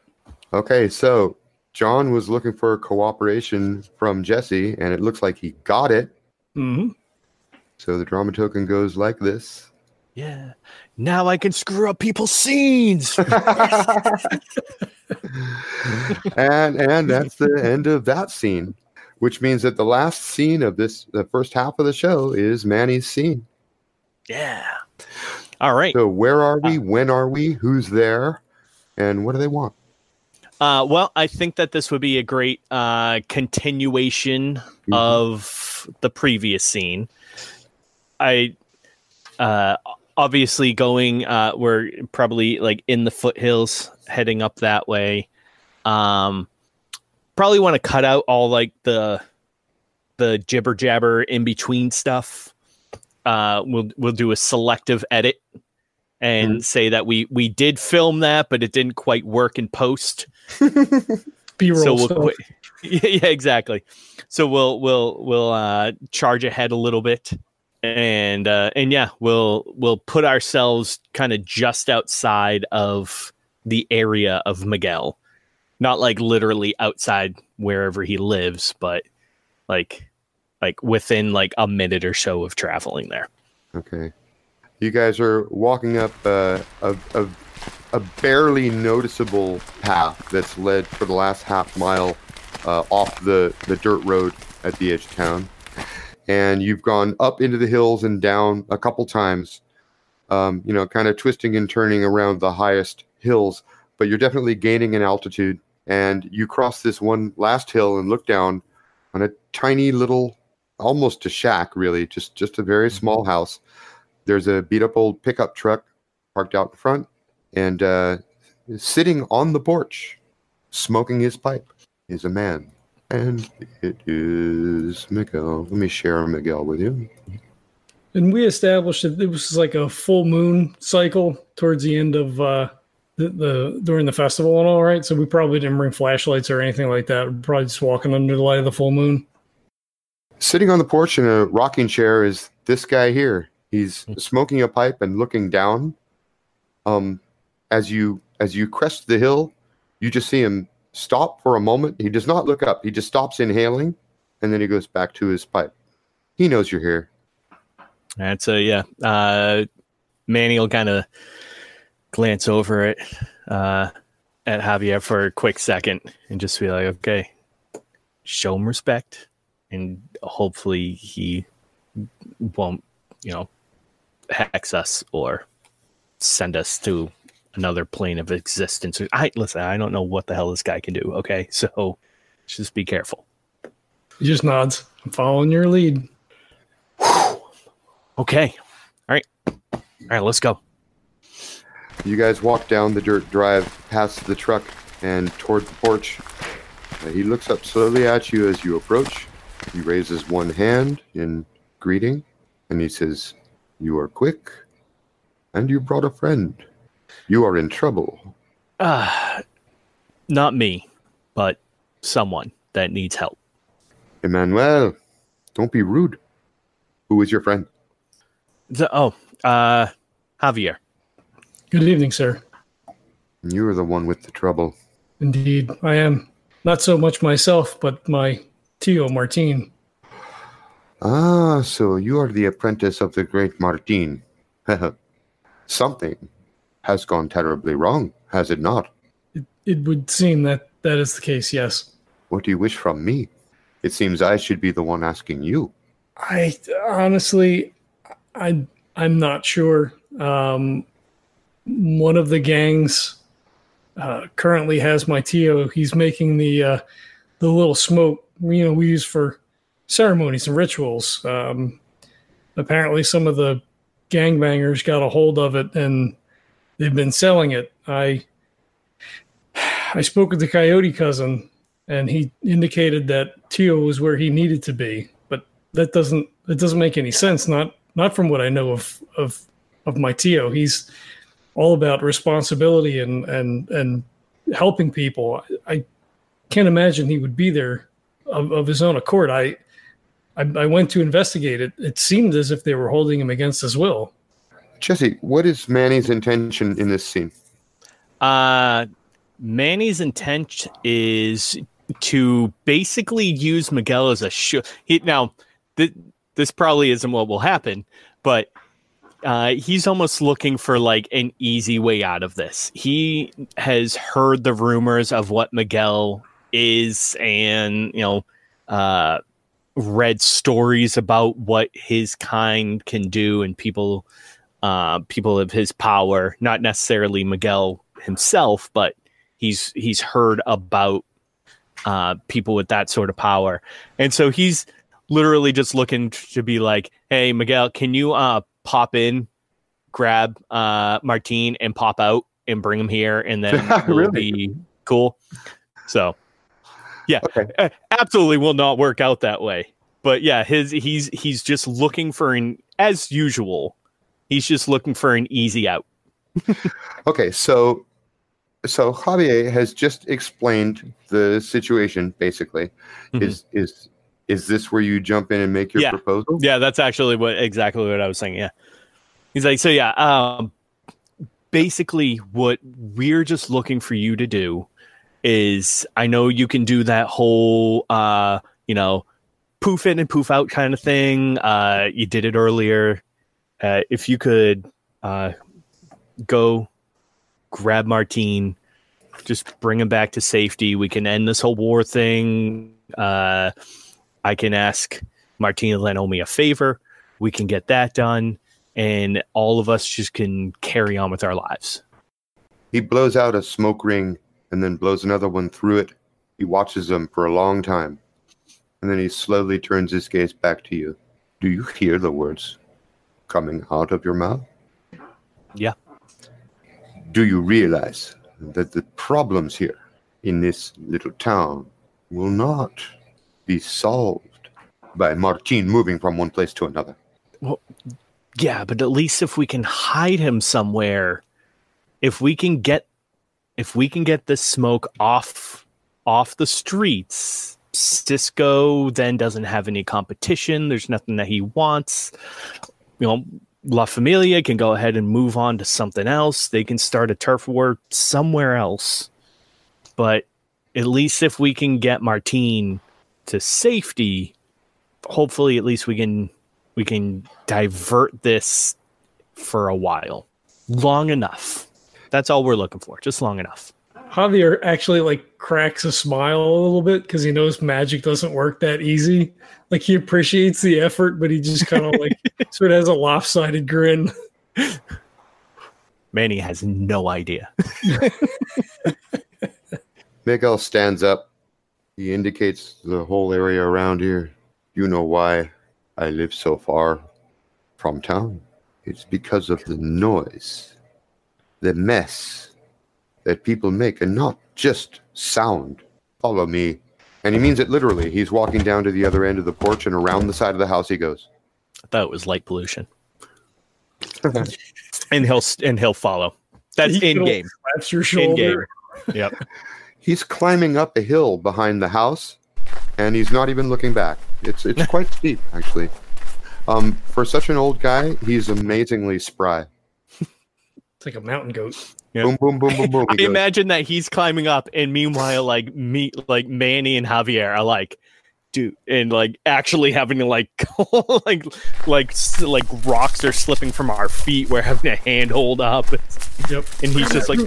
Okay, so John was looking for cooperation from Jesse, and it looks like he got it. hmm So the drama token goes like this. Yeah. Now I can screw up people's scenes. <laughs> and and that's the end of that scene, which means that the last scene of this, the first half of the show, is Manny's scene. Yeah. All right. So where are we? When are we? Who's there? And what do they want? Uh, well, I think that this would be a great uh, continuation Mhm. of the previous scene. I uh, obviously going. Uh, we're probably like in the foothills, heading up that way. Um, probably want to cut out all like the the jibber jabber in between stuff. Uh, we'll we'll do a selective edit and say that we we did film that, but it didn't quite work in post <laughs> B roll so we'll stuff. <laughs> yeah, exactly. So we'll we'll we'll uh, charge ahead a little bit, and uh, and yeah, we'll we'll put ourselves kind of just outside of the area of Miguel, not like literally outside wherever he lives, but like like within like a minute or so of traveling there. Okay. You guys are walking up uh, a, a, a barely noticeable path that's led for the last half mile uh, off the, the dirt road at the edge of town. And you've gone up into the hills and down a couple times, um, you know, kind of twisting and turning around the highest hills, but you're definitely gaining in altitude. And you cross this one last hill and look down on a tiny little, almost a shack, really, just just a very small house. There's a beat up old pickup truck parked out in front, and uh, sitting on the porch, smoking his pipe, is a man. And it is Miguel. Let me share Miguel with you. And we established that it was like a full moon cycle towards the end of uh, the, the during the festival and all right. So we probably didn't bring flashlights or anything like that. We're probably just walking under the light of the full moon. Sitting on the porch in a rocking chair is this guy here. He's smoking a pipe and looking down. Um, as you as you crest the hill, you just see him stop for a moment. He does not look up. He just stops inhaling, and then he goes back to his pipe. He knows you're here. That's a yeah. Uh, Manny will kind of glance over it uh, at Javier for a quick second and just be like, "Okay, show him respect and hopefully he won't, you know, hex us or send us to another plane of existence. I listen. I don't know what the hell this guy can do. Okay, <laughs> so just be careful. He just nods. I'm following your lead. Okay. All right. All right. Let's go. You guys walk down the dirt drive past the truck and toward the porch. He looks up slowly at you as you approach. He raises one hand in greeting and he says, You are quick and you brought a friend. You are in trouble. Uh, not me, but someone that needs help. Emmanuel, don't be rude. Who is your friend? The, oh, uh, Javier. Good evening, sir. You are the one with the trouble. Indeed, I am. Not so much myself, but my Tio Martin. Ah, so you are the apprentice of the great Martin. <laughs> Something has gone terribly wrong, has it not? It, it would seem that that is the case, yes. What do you wish from me? It seems I should be the one asking you. I honestly, I I'm not sure. Um, one of the gangs uh, currently has my Tio. He's making the uh, the little smoke you know we use for ceremonies and rituals. Um, apparently, some of the gangbangers got a hold of it and they've been selling it. I I spoke with the Coyote cousin, and he indicated that Tio was where he needed to be, but that doesn't that doesn't make any sense. Not not from what I know of of of my Tio. He's all about responsibility and and and helping people. I can't imagine he would be there of, of his own accord. I, I I went to investigate it. It seemed as if they were holding him against his will. Jesse, what is Manny's intention in this scene? Uh, Manny's intent is to basically use Miguel as a show. Now, th- this probably isn't what will happen, but uh, he's almost looking for like an easy way out of this. He has heard the rumors of what Miguel is, and you know, uh, read stories about what his kind can do, and people, uh, people of his power. Not necessarily Miguel himself, but he's he's heard about uh, people with that sort of power, and so he's literally just looking to be like, "Hey, Miguel, can you uh, pop in, grab uh, Martine, and pop out and bring him here, and then <laughs> Really? be cool." So, yeah, Okay. uh, absolutely will not work out that way. But yeah, his he's he's just looking for an as usual. He's just looking for an easy out. <laughs> Okay, so so Javier has just explained the situation basically. Mhm. Is is is this where you jump in and make your Yeah. proposal? Yeah, that's actually what exactly what I was saying. Yeah. He's like, so yeah, um basically what we're just looking for you to do is I know you can do that whole uh, you know, poof in and poof out kind of thing. Uh you did it earlier. Uh if you could uh go grab Martine, just bring him back to safety. We can end this whole war thing. Uh I can ask Martine to lend me a favor. We can get that done, and all of us just can carry on with our lives. He blows out a smoke ring and then blows another one through it. He watches them for a long time. And then he slowly turns his gaze back to you. Do you hear the words coming out of your mouth? Yeah. Do you realize that the problems here in this little town will not be solved by Martine moving from one place to another? Well, yeah, but at least if we can hide him somewhere, if we can get if we can get this smoke off off the streets, Cisco then doesn't have any competition. There's nothing that he wants. You know, La Familia can go ahead and move on to something else. They can start a turf war somewhere else. But at least if we can get Martine to safety, hopefully at least we can we can divert this for a while. Long enough. That's all we're looking for. Just long enough. Javier actually like cracks a smile a little bit because he knows magic doesn't work that easy. Like he appreciates the effort, but he just kind of <laughs> like sort of has a lopsided grin. Manny has no idea. <laughs> Miguel stands up. He indicates the whole area around here. You know why I live so far from town? It's because of the noise, the mess that people make, and not just sound. Follow me. And he means it literally. He's walking down to the other end of the porch and around the side of the house he goes. I thought it was light pollution. <laughs> and he'll and he'll follow. That's He in game. Slaps your In game. shoulder. <laughs> Yep. He's climbing up a hill behind the house, and he's not even looking back. It's it's <laughs> quite steep, actually. Um, for such an old guy, he's amazingly spry. It's like a mountain goat. Yeah. Boom, boom, boom, boom, boom. <laughs> I goes. imagine that he's climbing up, and meanwhile, like me, like Manny and Javier are like, dude, and like actually having to like, <laughs> like, like, like rocks are slipping from our feet. We're having a hand hold up, Yep. and he's just like.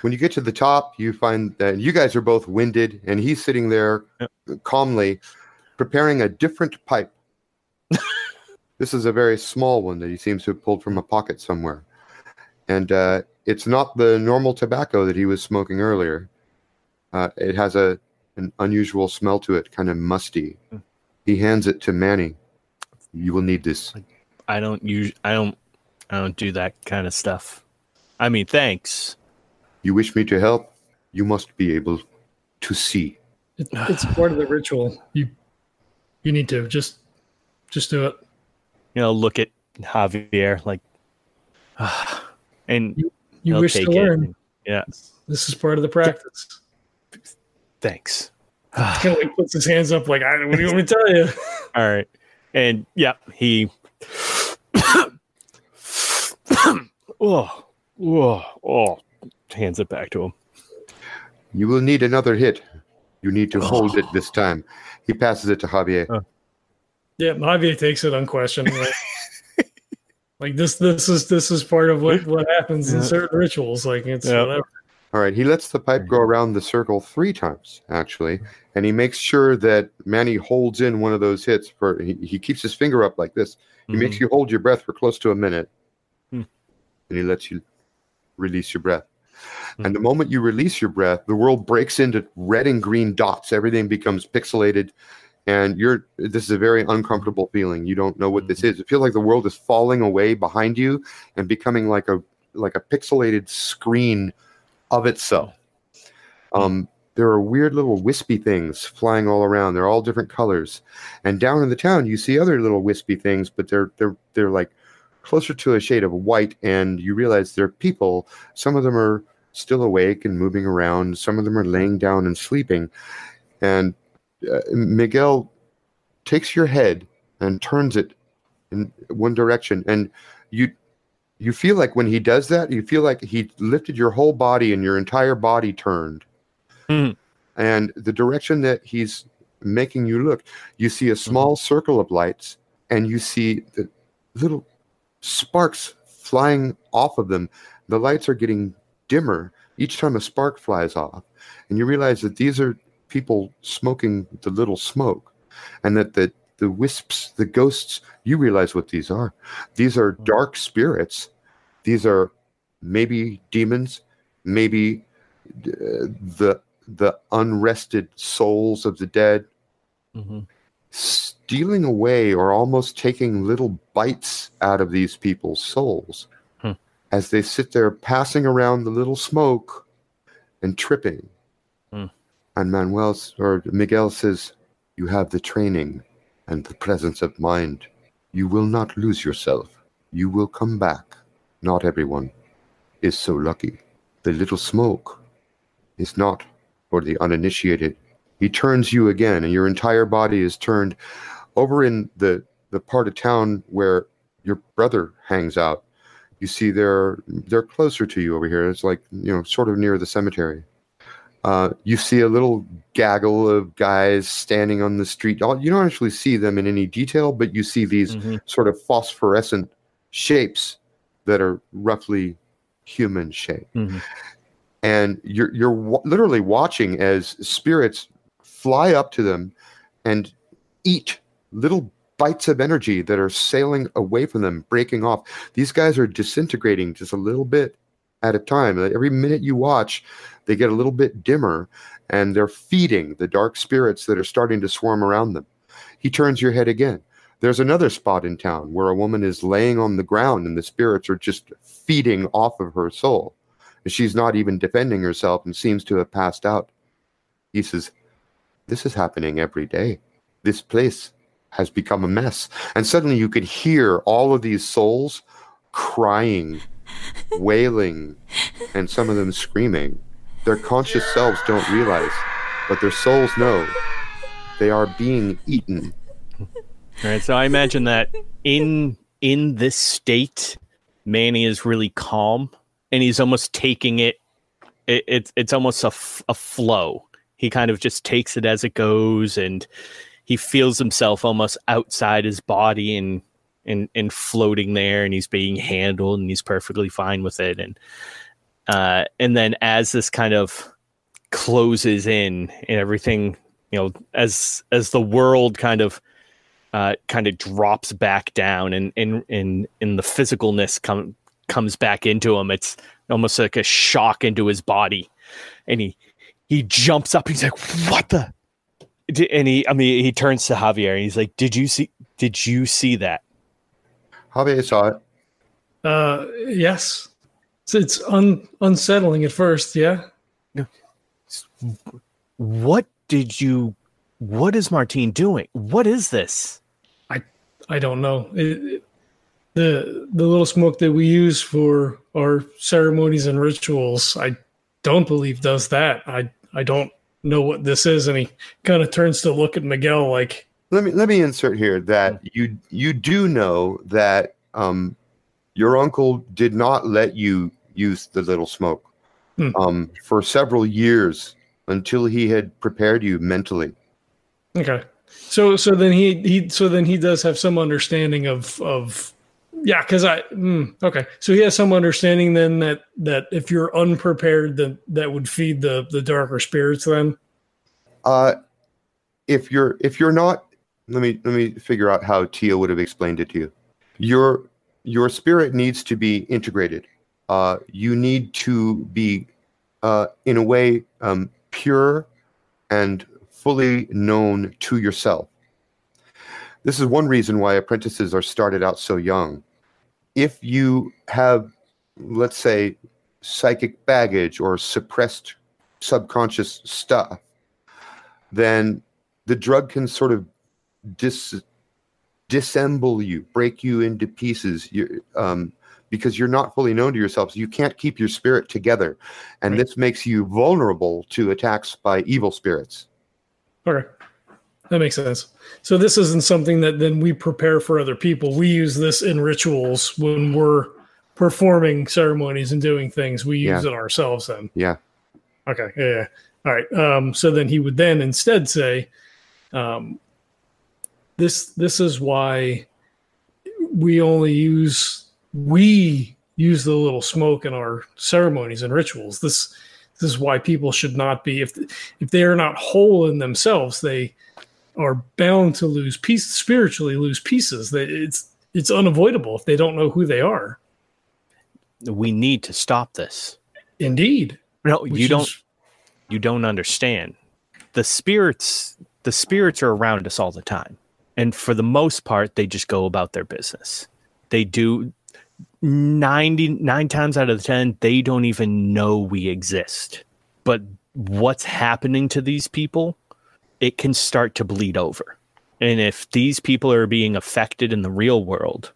When you get to the top, you find that you guys are both winded, and he's sitting there calmly preparing a different pipe. <laughs> this is a very small one that he seems to have pulled from a pocket somewhere. And uh, it's not the normal tobacco that he was smoking earlier. Uh, it has a an unusual smell to it, kind of musty. He hands it to Manny. You will need this. I don't use, I don't, I don't do that kind of stuff. I mean, thanks. You wish me to help? You must be able to see. It, it's part of the ritual. You you need to just just do it. You know, look at Javier, like, <sighs> and You he'll wish to take it. learn. Yeah, This is part of the practice. thanks. <sighs> Kind of like puts his hands up, like, I, what do you want me to tell you? <laughs> All right. And yeah, he <coughs> <coughs> oh, oh, oh, hands it back to him. You will need another hit. You need to oh. hold it this time. He passes it to Javier. Yeah, Javier takes it unquestioningly. <laughs> like this, this is this is part of what what happens in certain rituals. Like it's Yeah. whatever. All right, he lets the pipe go around the circle three times, actually, and he makes sure that Manny holds in one of those hits. For he, he keeps his finger up like this. He makes you hold your breath for close to a minute, Hmm. and he lets you release your breath. Hmm. And the moment you release your breath, the world breaks into red and green dots. Everything becomes pixelated, and you're. This is a very uncomfortable feeling. You don't know what this is. It feels like the world is falling away behind you and becoming like a like a pixelated screen of itself. Um, there are weird little wispy things flying all around. They're all different colors. And down in the town, you see other little wispy things, but they're they're they're like closer to a shade of white. And you realize they're people. Some of them are still awake and moving around. Some of them are laying down and sleeping. And uh, Miguel takes your head and turns it in one direction, and you you feel like when he does that, you feel like he lifted your whole body and your entire body turned. Hmm. And the direction that he's making you look, you see a small circle of lights and you see the little sparks flying off of them. The lights are getting dimmer each time a spark flies off. And you realize that these are people smoking the little smoke and that the the wisps, the ghosts, you realize what these are. These are dark spirits. These are maybe demons, maybe uh, the the unrested souls of the dead Mhm. stealing away or almost taking little bites out of these people's souls Hmm. as they sit there passing around the little smoke and tripping. And Manuel or Miguel says, You have the training and the presence of mind. You will not lose yourself. You will come back. Not everyone is so lucky. The little smoke is not for the uninitiated. He turns you again, and your entire body is turned over in the, the part of town where your brother hangs out. You see they're they're closer to you over here. It's like you know, sort of near the cemetery. Uh, you see a little gaggle of guys standing on the street. You don't actually see them in any detail, but you see these Mhm. sort of phosphorescent shapes that are roughly human shape Mhm. and you're you're wa- literally watching as spirits fly up to them and eat little bites of energy that are sailing away from them breaking off these guys are disintegrating just a little bit at a time every minute you watch they get a little bit dimmer and they're feeding the dark spirits that are starting to swarm around them he turns your head again there's another spot in town where a woman is laying on the ground and the spirits are just feeding off of her soul She's not even defending herself and seems to have passed out. He says, This is happening every day. This place has become a mess. And suddenly you could hear all of these souls crying, wailing, and some of them screaming. Their conscious selves don't realize, but their souls know they are being eaten. All right, so I imagine that in in this state, Manny is really calm, and he's almost taking it. it it's it's almost a, f- a flow. He kind of just takes it as it goes, and he feels himself almost outside his body and and and floating there, and he's being handled, and he's perfectly fine with it. And uh, and then as this kind of closes in, and everything, you know, as as the world kind of uh, kind of drops back down and and and and the physicalness come comes back into him. It's almost like a shock into his body, and he he jumps up. He's like, "What the?" And he, I mean, he turns to Javier. And he's like, "Did you see? Did you see that?" Javier saw it. Uh, yes, it's, it's un, unsettling at first. Yeah, What did you? What is Martine doing? What is this? I don't know. It, it- the the little smoke that we use for our ceremonies and rituals, I don't believe does that. I I don't know what this is, and he kind of turns to look at Miguel like, Let me let me insert here that you you do know that um, your uncle did not let you use the little smoke Hmm. um, for several years until he had prepared you mentally. okay. So so then he he so then he does have some understanding of of yeah because I mm, okay so he has some understanding then that that if you're unprepared then that would feed the the darker spirits then Uh, if you're if you're not, let me let me figure out how Tia would have explained it to you. Your your spirit needs to be integrated. Uh, you need to be, uh, in a way, um, pure and fully known to yourself. This is one reason why apprentices are started out so young. If you have, let's say, psychic baggage or suppressed subconscious stuff, then the drug can sort of dis dissemble you, break you into pieces. You, um, because you're not fully known to yourself, so you can't keep your spirit together, and Right. this makes you vulnerable to attacks by evil spirits. Okay. That makes sense. So this isn't something that then we prepare for other people. We use this in rituals when we're performing ceremonies and doing things. We use it ourselves then. Yeah. Okay. Yeah. yeah. All right. Um, so then he would then instead say, um, "This this is why we only use we use the little smoke in our ceremonies and rituals. This this is why people should not be if if they are not whole in themselves, they are bound to lose peace spiritually, lose pieces. That it's it's unavoidable if they don't know who they are. We need to stop this. Indeed. No, Which you don't. is- you don't understand. The spirits, the spirits are around us all the time, and for the most part, they just go about their business. They do ninety nine times out of ten, they don't even know we exist. But what's happening to these people? It can start to bleed over, and if these people are being affected in the real world,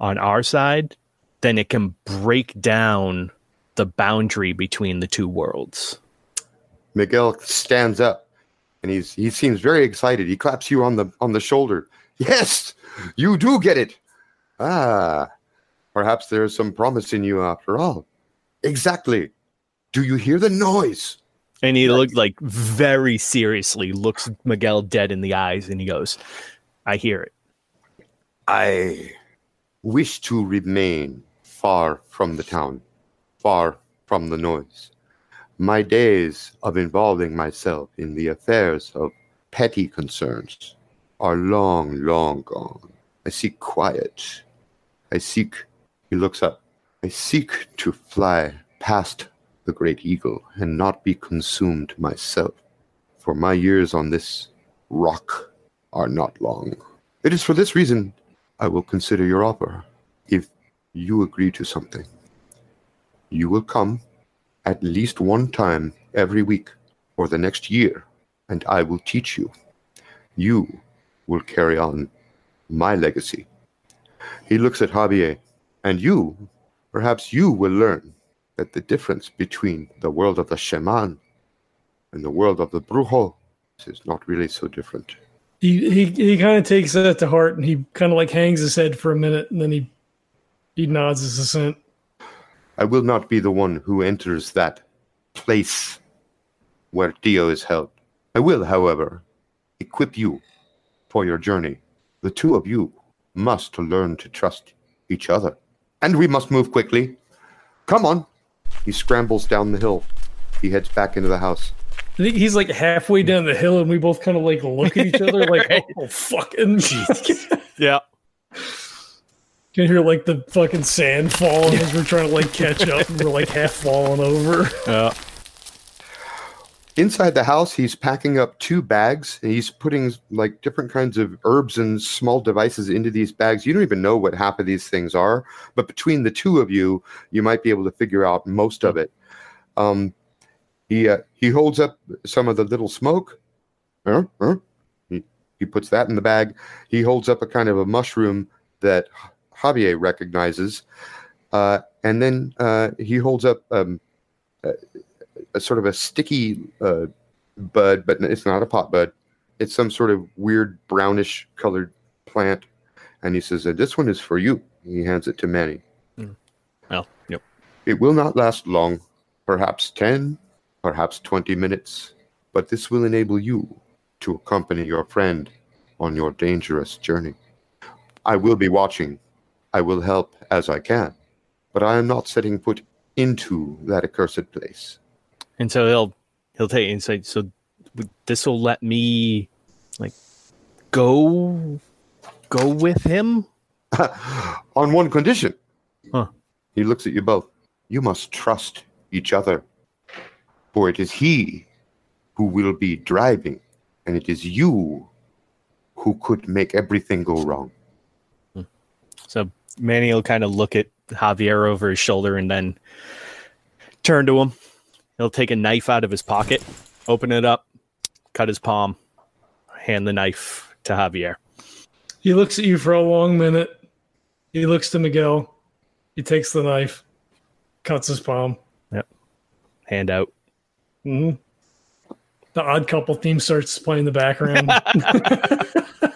on our side, then it can break down the boundary between the two worlds. Miguel stands up, and he's he seems very excited. He claps you on the on the shoulder. Yes, you do get it. Ah, perhaps there is some promise in you after all. Exactly. Do you hear the noise? And he looked like very seriously looks Miguel dead in the eyes and he goes, I hear it. I wish to remain far from the town. far from the noise. My days of involving myself in the affairs of petty concerns are long, long gone. I seek quiet. I seek, he looks up, I seek to fly past the great eagle and not be consumed myself, for my years on this rock are not long. It is for this reason I will consider your offer. If you agree to something, you will come at least one time every week for the next year, and I will teach you. You will carry on my legacy. He looks at Javier, and you, perhaps you will learn that the difference between the world of the shaman and the world of the brujo is not really so different. He he, he kind of takes that to heart and he kind of like hangs his head for a minute and then he he nods his assent. I will not be the one who enters that place where Tio is held. I will, however, equip you for your journey. The two of you must learn to trust each other. And we must move quickly. Come on. He scrambles down the hill. He heads back into the house. I think he's like halfway down the hill and we both kind of like look at each other like, <laughs> Right. oh, fucking Yeah. Can you hear like the fucking sand falling as we're trying to like catch up and <laughs> we're like half falling over. Yeah. Inside the house, he's packing up two bags. And he's putting like different kinds of herbs and small devices into these bags. You don't even know what half of these things are, but between the two of you, you might be able to figure out most of it. Um, he uh, he holds up some of the little smoke. Huh? Huh? He he puts that in the bag. He holds up a kind of a mushroom that Javier recognizes, uh, and then uh, he holds up um, a, a sort of a sticky uh, bud, but it's not a pot bud. It's some sort of weird brownish colored plant, and he says, "Uh, "This one is for you." He hands it to Manny. Well, yep. It will not last long, perhaps 10, perhaps 20 minutes, but this will enable you to accompany your friend on your dangerous journey. I will be watching. I will help as I can, but I am not setting foot into that accursed place. And so he'll he'll take say, so this will let me like go go with him. <laughs> on one condition. Huh. He looks at you both. You must trust each other, for it is he who will be driving, and it is you who could make everything go wrong. Hmm. So Manny will kind of look at Javier over his shoulder and then turn to him. He'll take a knife out of his pocket, open it up, cut his palm, hand the knife to Javier. He looks at you for a long minute. He looks to Miguel. He takes the knife, cuts his palm. Yep. Hand out. hmm The odd couple theme starts playing in the background. <laughs>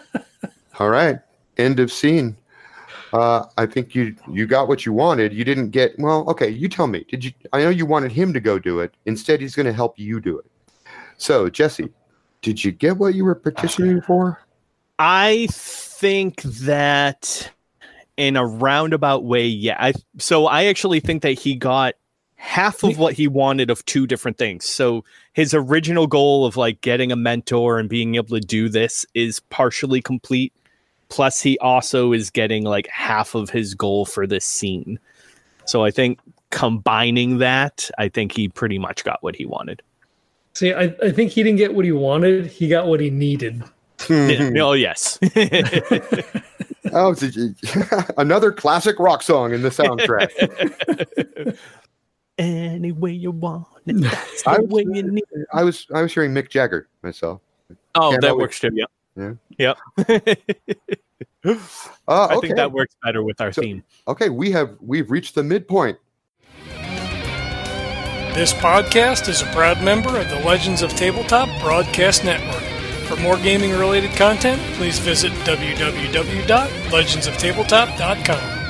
<laughs> All right. End of scene. Uh, I think you you got what you wanted. You didn't get well. Okay, you tell me. Did you? I know you wanted him to go do it. Instead, he's going to help you do it. So, Jesse, did you get what you were petitioning for? I think that in a roundabout way, yeah. I so I actually think that he got half of what he wanted of two different things. So his original goal of like getting a mentor and being able to do this is partially complete. Plus, he also is getting like half of his goal for this scene. So I think combining that, I think he pretty much got what he wanted. See, I, I think he didn't get what he wanted. He got what he needed. <laughs> oh yes. <laughs> Oh, it's <laughs> a- another classic rock song in the soundtrack. Any way you want it, that's I was- way you need. it. I was I was hearing Mick Jagger myself. Oh, Can't that always- works too. Yeah. Yeah. Yep. Uh, <gasps> I okay. think that works better with our So- theme. okay, we have we've reached the midpoint. This podcast is a proud member of the Legends of Tabletop Broadcast Network. For more gaming related content, please visit www.legendsoftabletop.com.